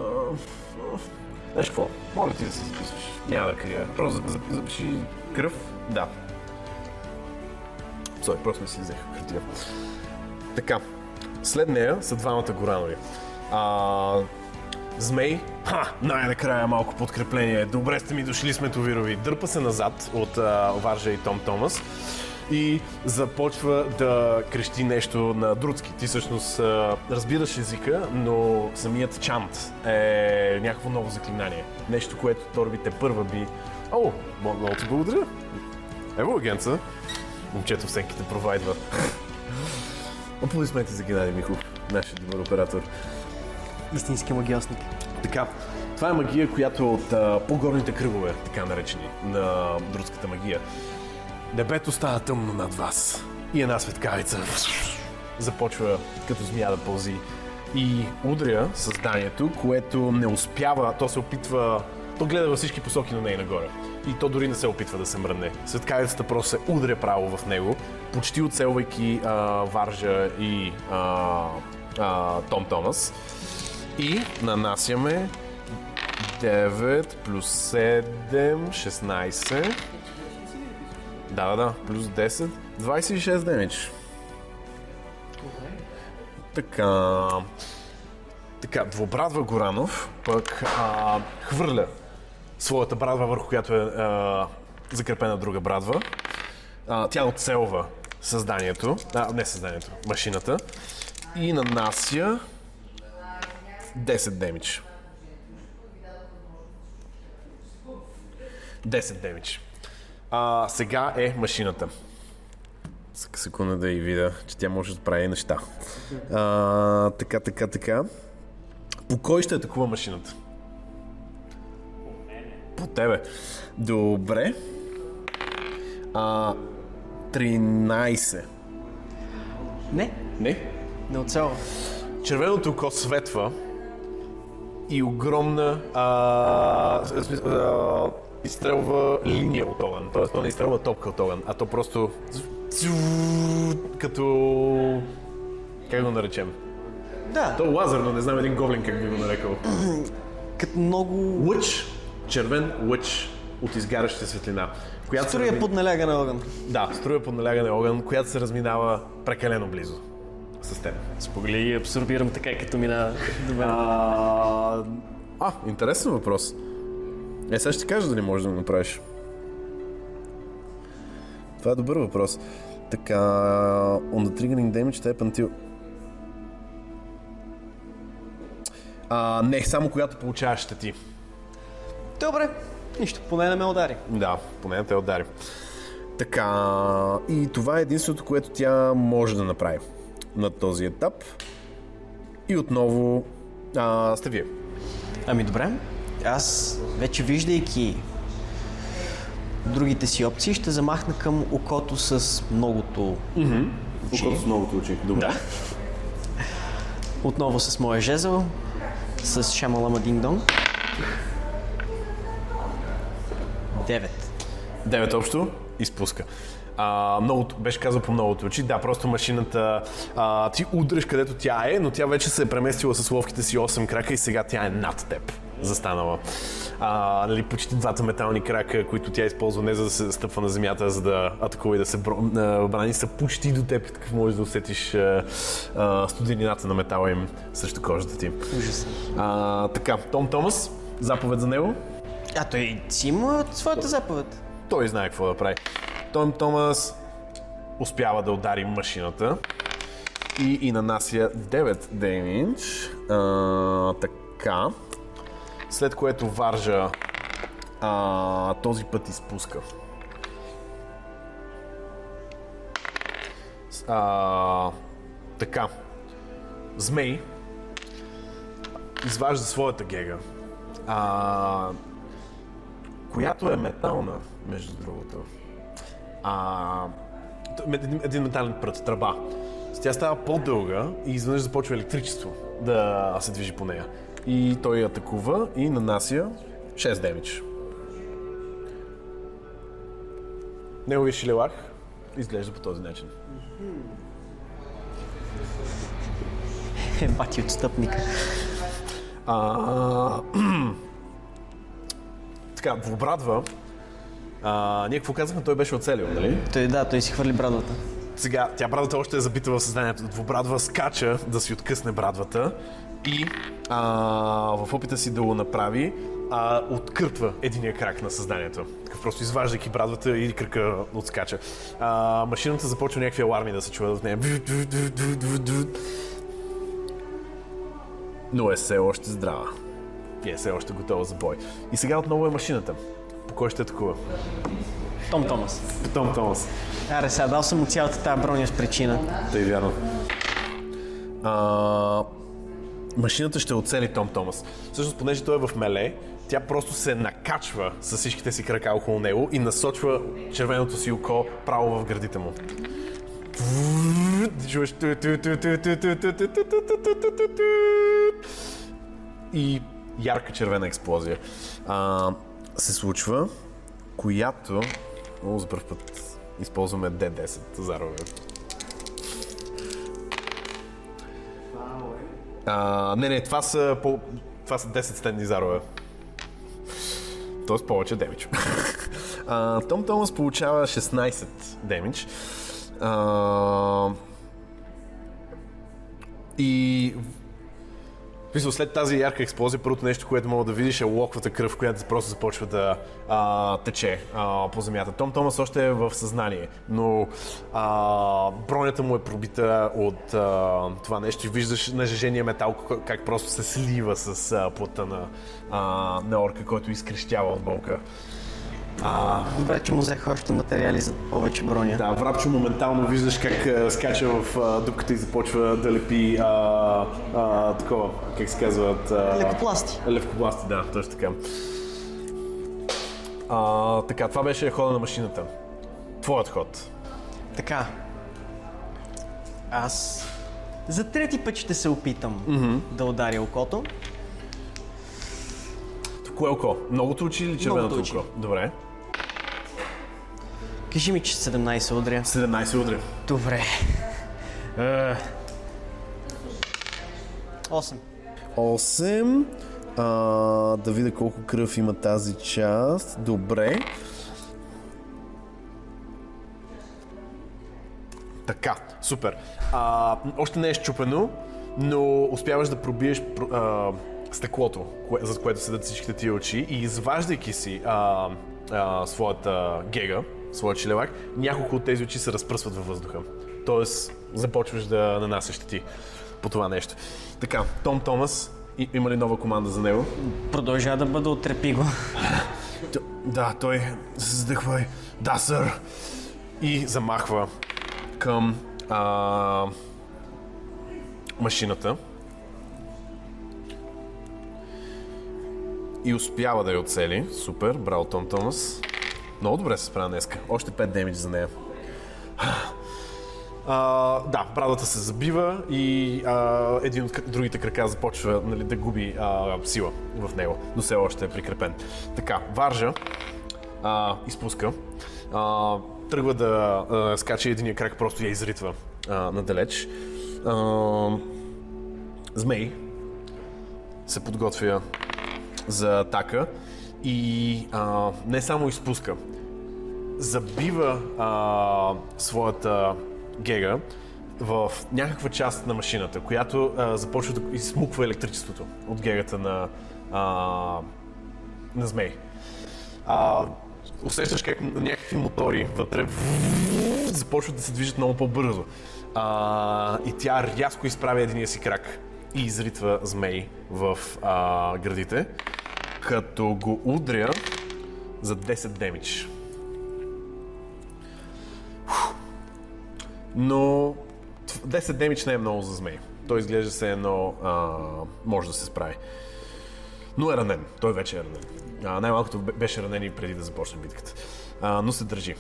Знаеш какво? Моля ти да се записваш. Няма да крия. Просто зап- запиши кръв. Да. Сори, просто не си взех хартия. Така. След нея са двамата горанови. А, Змей, ха, най-накрая малко подкрепление. Добре сте ми дошли сметовирови. Дърпа се назад от а, Варжа и Том Томас и започва да крещи нещо на друдски. Ти всъщност разбираш езика, но самият чант е някакво ново заклинание. Нещо, което Торби те първа би... О, много ти благодаря. Ево агенца. Момчето в сенките провайдва. Аплодисменти за Геннадий Михов, нашия добър оператор. Истински магиосник. Така, това е магия, която е от а, по-горните кръгове, така наречени, на друдската магия. Небето става тъмно над вас и една светкавица започва като змия да пълзи и удря създанието, което не успява, то се опитва, то гледа във всички посоки на нея нагоре. И то дори не се опитва да се мръдне. Светкавицата просто се удря право в него, почти оцелвайки а, Варжа и а, а, Том Томас. И нанасяме 9 плюс 7, 16. Да, да, да, плюс 10, 26 демидж. Така. Така, двобрадва Горанов, пък а, хвърля своята брадва, върху която е а, закрепена друга брадва. А, тя оцелва създанието, а, не създанието, машината и нанася 10 демидж. 10 демидж. А, сега е машината. Сек- Секунда да и видя, че тя може да прави неща. А, така, така, така. По кой ще атакува машината? По тебе. Добре. А, 13. Не, Не? не оцелва. Червеното око светва и огромна а, а, изстрелва линия от огън. Тоест, то не изстрелва топка от огън, а то просто като... Как го наречем? Да, То е лазерно, не знам един гоблин как би го нарекал. като много... Лъч, червен лъч от изгаряща светлина. Която Струя разми- под налягане огън. Да, струя под налягане огън, която се разминава прекалено близо с теб. Спогли и абсорбирам така, като мина до мен. А, а, интересен въпрос. Е, сега ще ти кажа дали можеш да го направиш. Това е добър въпрос. Така, on the triggering damage type until... А, не, само когато получаваш щети. Добре, нищо, поне не ме удари. Да, поне не те удари. Така, и това е единството, което тя може да направи на този етап. И отново а, сте вие. Ами добре, аз вече виждайки другите си опции, ще замахна към окото с многото очи. с новото очи. Добре. Да. Отново с моя жезъл, с Шамалама Динг Донг. Девет. Девет общо, изпуска. А, многото, беше казал по многото очи. Да, просто машината а, ти удреш където тя е, но тя вече се е преместила с ловките си 8 крака и сега тя е над теб застанала. А, нали, почти двата метални крака, които тя използва не за да се стъпва на земята, а за да атакува и да се брани, са почти до теб. Такъв можеш да усетиш а, а, студенината на метала им срещу кожата ти. Ужасно. Така, Том Томас, заповед за него. А той си има своята заповед. Той знае какво да прави. Том Томас успява да удари машината и, и нанася 9 damage. А, така. След което варжа а, този път изпуска. А, така. Змей изважда своята гега. А, която е метална, между другото. А, един, метален прът, тръба. С Тя става по-дълга и изведнъж започва електричество да се движи по нея. И той атакува и нанася 6 демидж. Неговия шилелах изглежда по този начин. Е, бати отстъпник. А, така, Вобрадва. А, ние какво казахме? Той беше оцелил, нали? Той да, той си хвърли брадвата. Сега, тя брадата още е забита в съзнанието. Двубрадва скача да си откъсне брадвата и а, в опита си да го направи, а, откъртва единия крак на съзнанието. Такъв просто изваждайки брадвата и кръка отскача. А, машината започва някакви аларми да се чуват в нея. Но е все още здрава е все още готова за бой. И сега отново е машината. По кой ще атакува? Том Томас. Том Томас. Аре, сега дал съм от цялата тази броня с причина. Тъй вярно. А, машината ще оцели Том Томас. Всъщност, понеже той е в меле, тя просто се накачва с всичките си крака около него и насочва червеното си око право в гърдите му. И ярка червена експлозия а, се случва, която много за първ път използваме D10 за рове. А, не, не, това са, по, това са 10 стенни зарове. Тоест повече демидж. А, Том Томас получава 16 демидж. А, и Мисля, след тази ярка експлозия, първото нещо, което мога да видиш е локвата кръв, която просто започва да а, тече а, по земята. Том Томас още е в съзнание, но а, бронята му е пробита от а, това нещо и виждаш нажежения метал как просто се слива с а, плътта на, на орка, който изкрещява от болка. Добре, че му взех още материали за повече броня. Да, Врапчо моментално виждаш как а, скача в а, дупката и започва да лепи а, а, такова, как се казват... А, Лекопласти. Левкобласти, да, точно така. А, така, това беше хода на машината. Твоят ход. Така. Аз за трети път ще се опитам да ударя окото. Кое око? Многото очи или червеното око? Добре. Кажи ми, че 17 удря. 17 удря. Добре. Е. 8. 8. А, да видя колко кръв има тази част. Добре. Така, супер. А, още не е щупено, но успяваш да пробиеш пр- а, стъклото, кое, за което седат всичките ти очи и изваждайки си а, а, своята гега, своят чилевак, няколко от тези очи се разпръсват във въздуха. Тоест, започваш да нанасяш щети по това нещо. Така, Том Томас, има ли нова команда за него? Продължава да бъда отрепи го. Да, той се задъхва. Да, сър. и замахва към а, машината. И успява да я оцели. Супер, браво Том Томас. Много добре се справя днеска. Още 5 демиджи за нея. А, да, брадата се забива и а, един от другите крака започва нали, да губи а, сила в него, но все още е прикрепен. Така, Варжа а, изпуска, а, тръгва да а, скача единия крак, просто я изритва а, надалеч. А, змей се подготвя за атака и а, не само изпуска, забива а, своята гега в някаква част на машината, която а, започва да изсмуква електричеството от гегата на, а, на змей. А, усещаш как някакви мотори вътре започват да се движат много по-бързо. А, и тя рязко изправя единия си крак и изритва змей в а, градите, като го удря за 10 демидж. Но 10 демидж не е много за змей. Той изглежда се едно а, може да се справи. Но е ранен. Той вече е ранен. А, най-малкото бе- беше ранен и преди да започне битката. А, но се държи.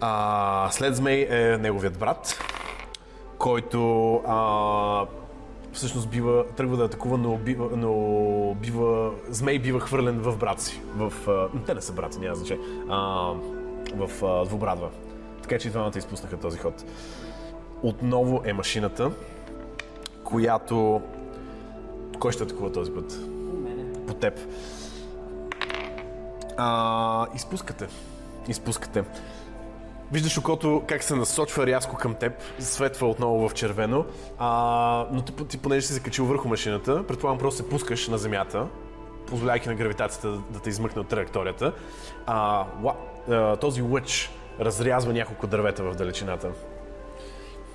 А, след змей е неговият брат, който а, всъщност бива, тръгва да атакува, но, бива, но бива, змей бива хвърлен в брат си. В, те не са брати, няма значение. А, в а, двубрадва. Така че двамата изпуснаха този ход. Отново е машината, която... Кой ще атакува този път? По теб. А, изпускате. Изпускате. Виждаш окото как се насочва рязко към теб, светва отново в червено, а, но ти, ти понеже си се качил върху машината, предполагам просто се пускаш на земята, позволяйки на гравитацията да, да те измъкне от траекторията. А, ла, а, този лъч разрязва няколко дървета в далечината.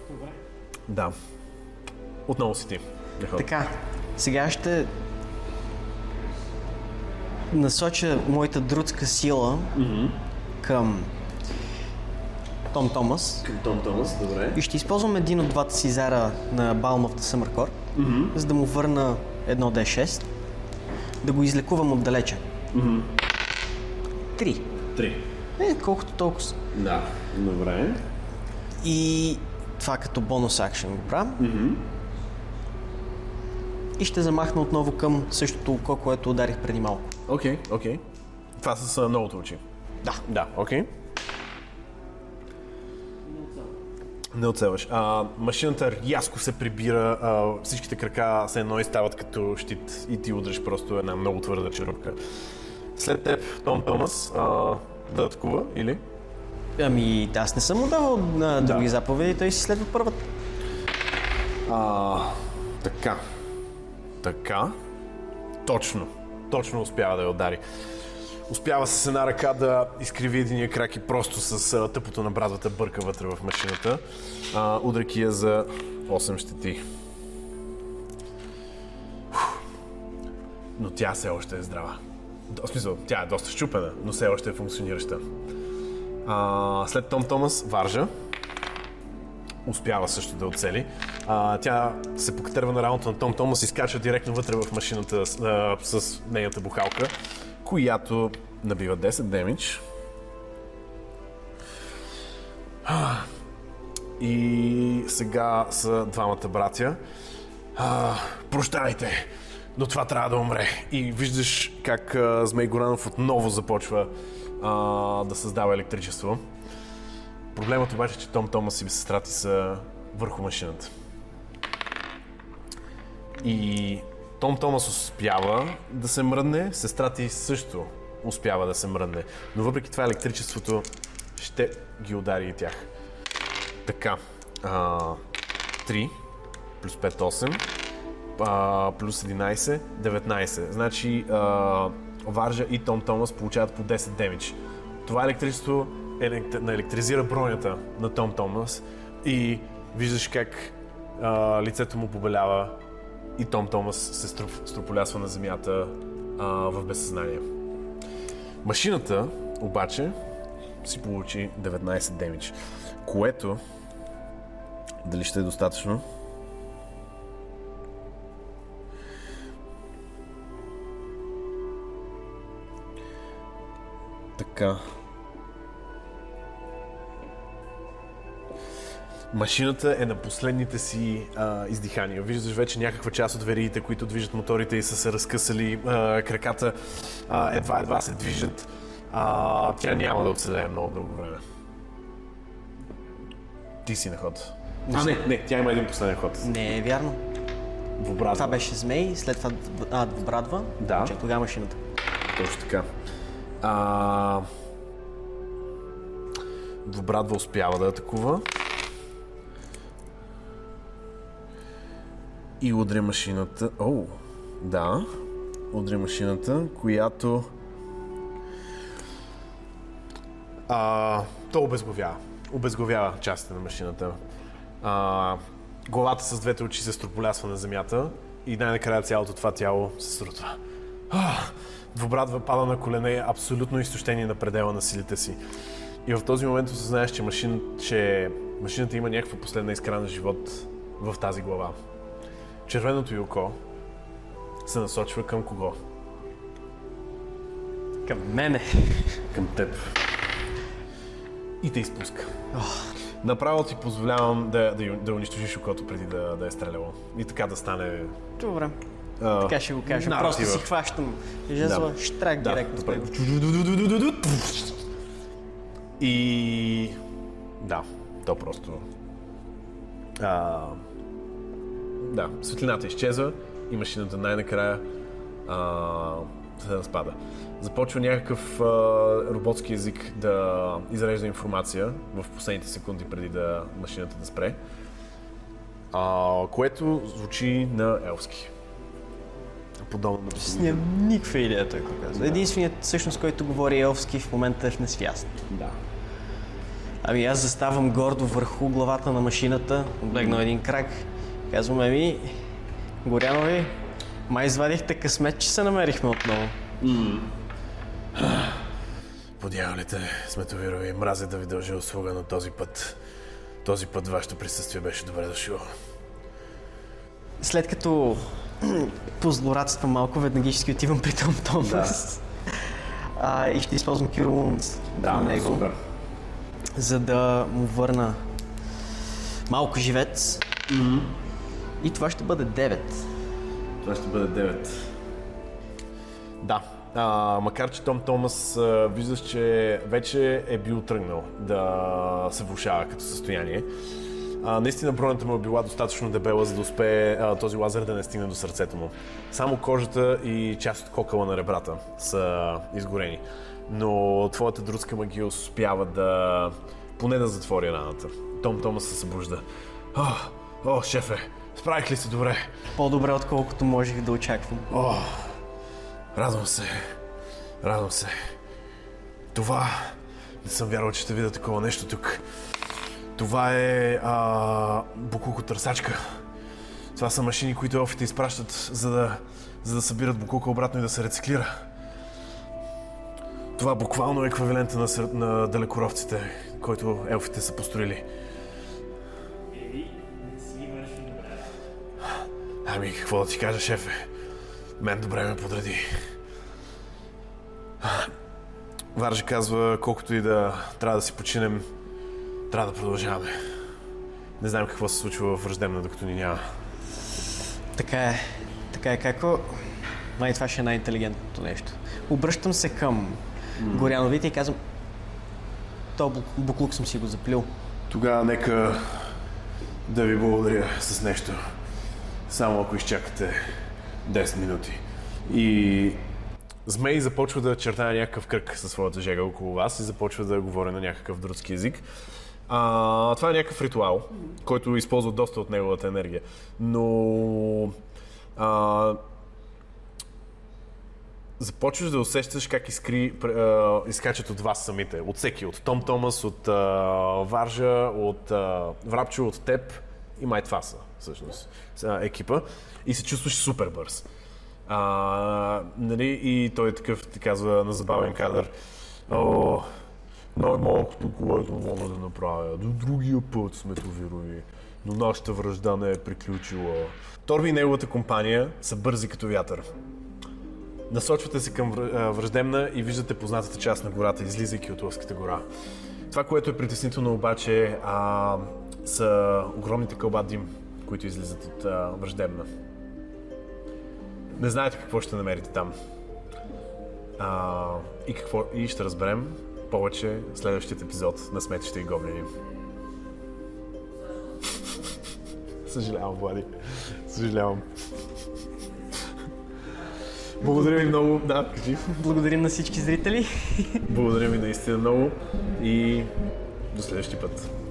Добре. Да. Отново си ти. Нехо. Така, сега ще насоча моята друдска сила към Том Томас Към Том Томас, добре. и ще използвам един от двата си зара на Balm of the Summer Core, за да му върна едно D6, да го излекувам отдалече. Три. Три. Е, колкото толкова. Да. Добре. И това като бонус акшен го правя. И ще замахна отново към същото око, което ударих преди малко. Окей, окей. Това с новото очи. Да. Да, окей. Не оцелваш. А, машината рязко се прибира, а, всичките крака се едно и стават като щит и ти удриш просто една много твърда черупка. След теб Том Томас а, да атакува или? Ами, аз не съм му давал на други заповеди, той си следва първата. А, така. Така. Точно. Точно успява да я удари. Успява с една ръка да изкриви единия крак и просто с тъпото на брадвата бърка вътре в машината, а, удряйки я за 8 щети. Но тя все още е здрава. В смисъл, тя е доста щупена, но все още е функционираща. А, след Том Томас, Варжа успява също да оцели. А, тя се покатерва на работа на Том Томас и скача директно вътре в машината а, с нейната бухалка, която набива 10 демидж. И сега са двамата братя. А, прощавайте, но това трябва да умре. И виждаш как а, Змей Горанов отново започва а, да създава електричество. Проблемът обаче е, че Том Томас и сестрата ти са върху машината. И Том Томас успява да се мръдне, сестра ти също успява да се мръдне. Но въпреки това електричеството ще ги удари и тях. Така. А, 3 плюс 5, 8 а, плюс 11, 19. Значи а, Варжа и Том Томас получават по 10 демидж. Това електричество елект... наелектризира бронята на Том Томас и виждаш как а, лицето му побелява и Том Томас се струп, струполясва на земята а, в безсъзнание. Машината обаче си получи 19 демидж, което дали ще е достатъчно? Така. Машината е на последните си а, издихания. Виждаш вече някаква част от веригите, които движат моторите и са се разкъсали. А, краката а, едва-едва се движат. А, тя няма да оцелее много дълго време. Ти си на ход. А, не, не, тя има един последен ход. Не е вярно. Двубрадва. Това беше змей, след това а, брадва. Да. Че тогава машината. Точно така. А... Двубрадва успява да атакува. И удря машината. О, да. Удря машината, която... А, то обезглавява. Обезглавява частите на машината. А, главата с двете очи се строполясва на земята и най-накрая цялото това тяло се срутва. Двубрадва пада на колене, абсолютно изтощение на предела на силите си. И в този момент осъзнаеш, че, машин, че машината има някаква последна искра на живот в тази глава. Червеното й око се насочва към кого? Към мене. Към теб. И те изпуска. Направо ти позволявам да, да, да унищожиш окото преди да, да е стреляло. И така да стане... Добре. а, Така ще го кажа. наратива. Просто си хващам жезла, Да. штрак Да, директно с него. И... Да, то просто... А... Да, светлината изчезва и машината най-накрая а... се разпада. Започва някакъв а, роботски език да изрежда информация в последните секунди преди да машината да спре. А, което звучи на елски. Подобно на Нямам никаква идея той какво казва. Единственият всъщност, който говори елфски в момента е в несвяст. Да. Ами аз заставам гордо върху главата на машината, облегнал един крак. Казвам, ами, Горянови, май извадихте късмет, че се намерихме отново. По дяволите, сметовирови, мразя да ви дължа услуга на този път. Този път вашето присъствие беше добре дошло. След като позлорадствам малко, си отивам при Том Томас. А, и ще използвам Cure Wounds на него, за да му върна малко живец. И това ще бъде 9. Това ще бъде 9. Да. А, макар, че Том Томас а, виждаш, че вече е бил тръгнал да се влушава като състояние. А, наистина бронята му е била достатъчно дебела, за да успее а, този лазер да не стигне до сърцето му. Само кожата и част от кокала на ребрата са изгорени. Но твоята друдска магия успява да поне да затвори раната. Том Томас се събужда. О, о, шефе, справих ли се добре? По-добре, отколкото можех да очаквам. О, радвам се. Радвам се. Това... Не съм вярвал, че ще видя такова нещо тук. Това е а, букулкотърсачка. Това са машини, които елфите изпращат, за да, за да събират букулка обратно и да се рециклира. Това буквално е еквивалента на, на далекоровците, който елфите са построили. Ами, какво да ти кажа, шефе? Мен добре ме подреди. Варжа казва, колкото и да трябва да си починем, трябва да продължаваме. Не знаем какво се случва в враждебна, докато ни няма. Така е. Така е, како... Май това ще е най-интелигентното нещо. Обръщам се към Горяновите и казвам то бу- буклук съм си го заплил. Тогава нека да ви благодаря с нещо. Само ако изчакате 10 минути. И Змей започва да чертая някакъв кръг със своята жега около вас и започва да говори на някакъв друдски език. А, това е някакъв ритуал, който използва доста от неговата енергия. Но а, започваш да усещаш как искри а, изкачат от вас самите. От всеки. От Том Томас, от а, Варжа, от а, Врапчо, от теб и май това са, всъщност, екипа. И се чувстваш супер бърз. А, нали, и той е такъв, ти казва на забавен кадър. О, най-малкото, което мога да направя. До другия път сме вирови. Но нашата връжда не е приключила. Торби и неговата компания са бързи като вятър. Насочвате се към враждебна и виждате познатата част на гората, излизайки от Лъвската гора. Това, което е притеснително обаче, а, са огромните кълба дим, които излизат от а, враждебна. Не знаете какво ще намерите там. А, и, какво, и ще разберем повече в следващият епизод на Сметища и гоблини. Съжалявам, Влади. Съжалявам. Благодаря ви много. Да, кажи. Благодарим на всички зрители. Благодаря ви наистина много и до следващия път.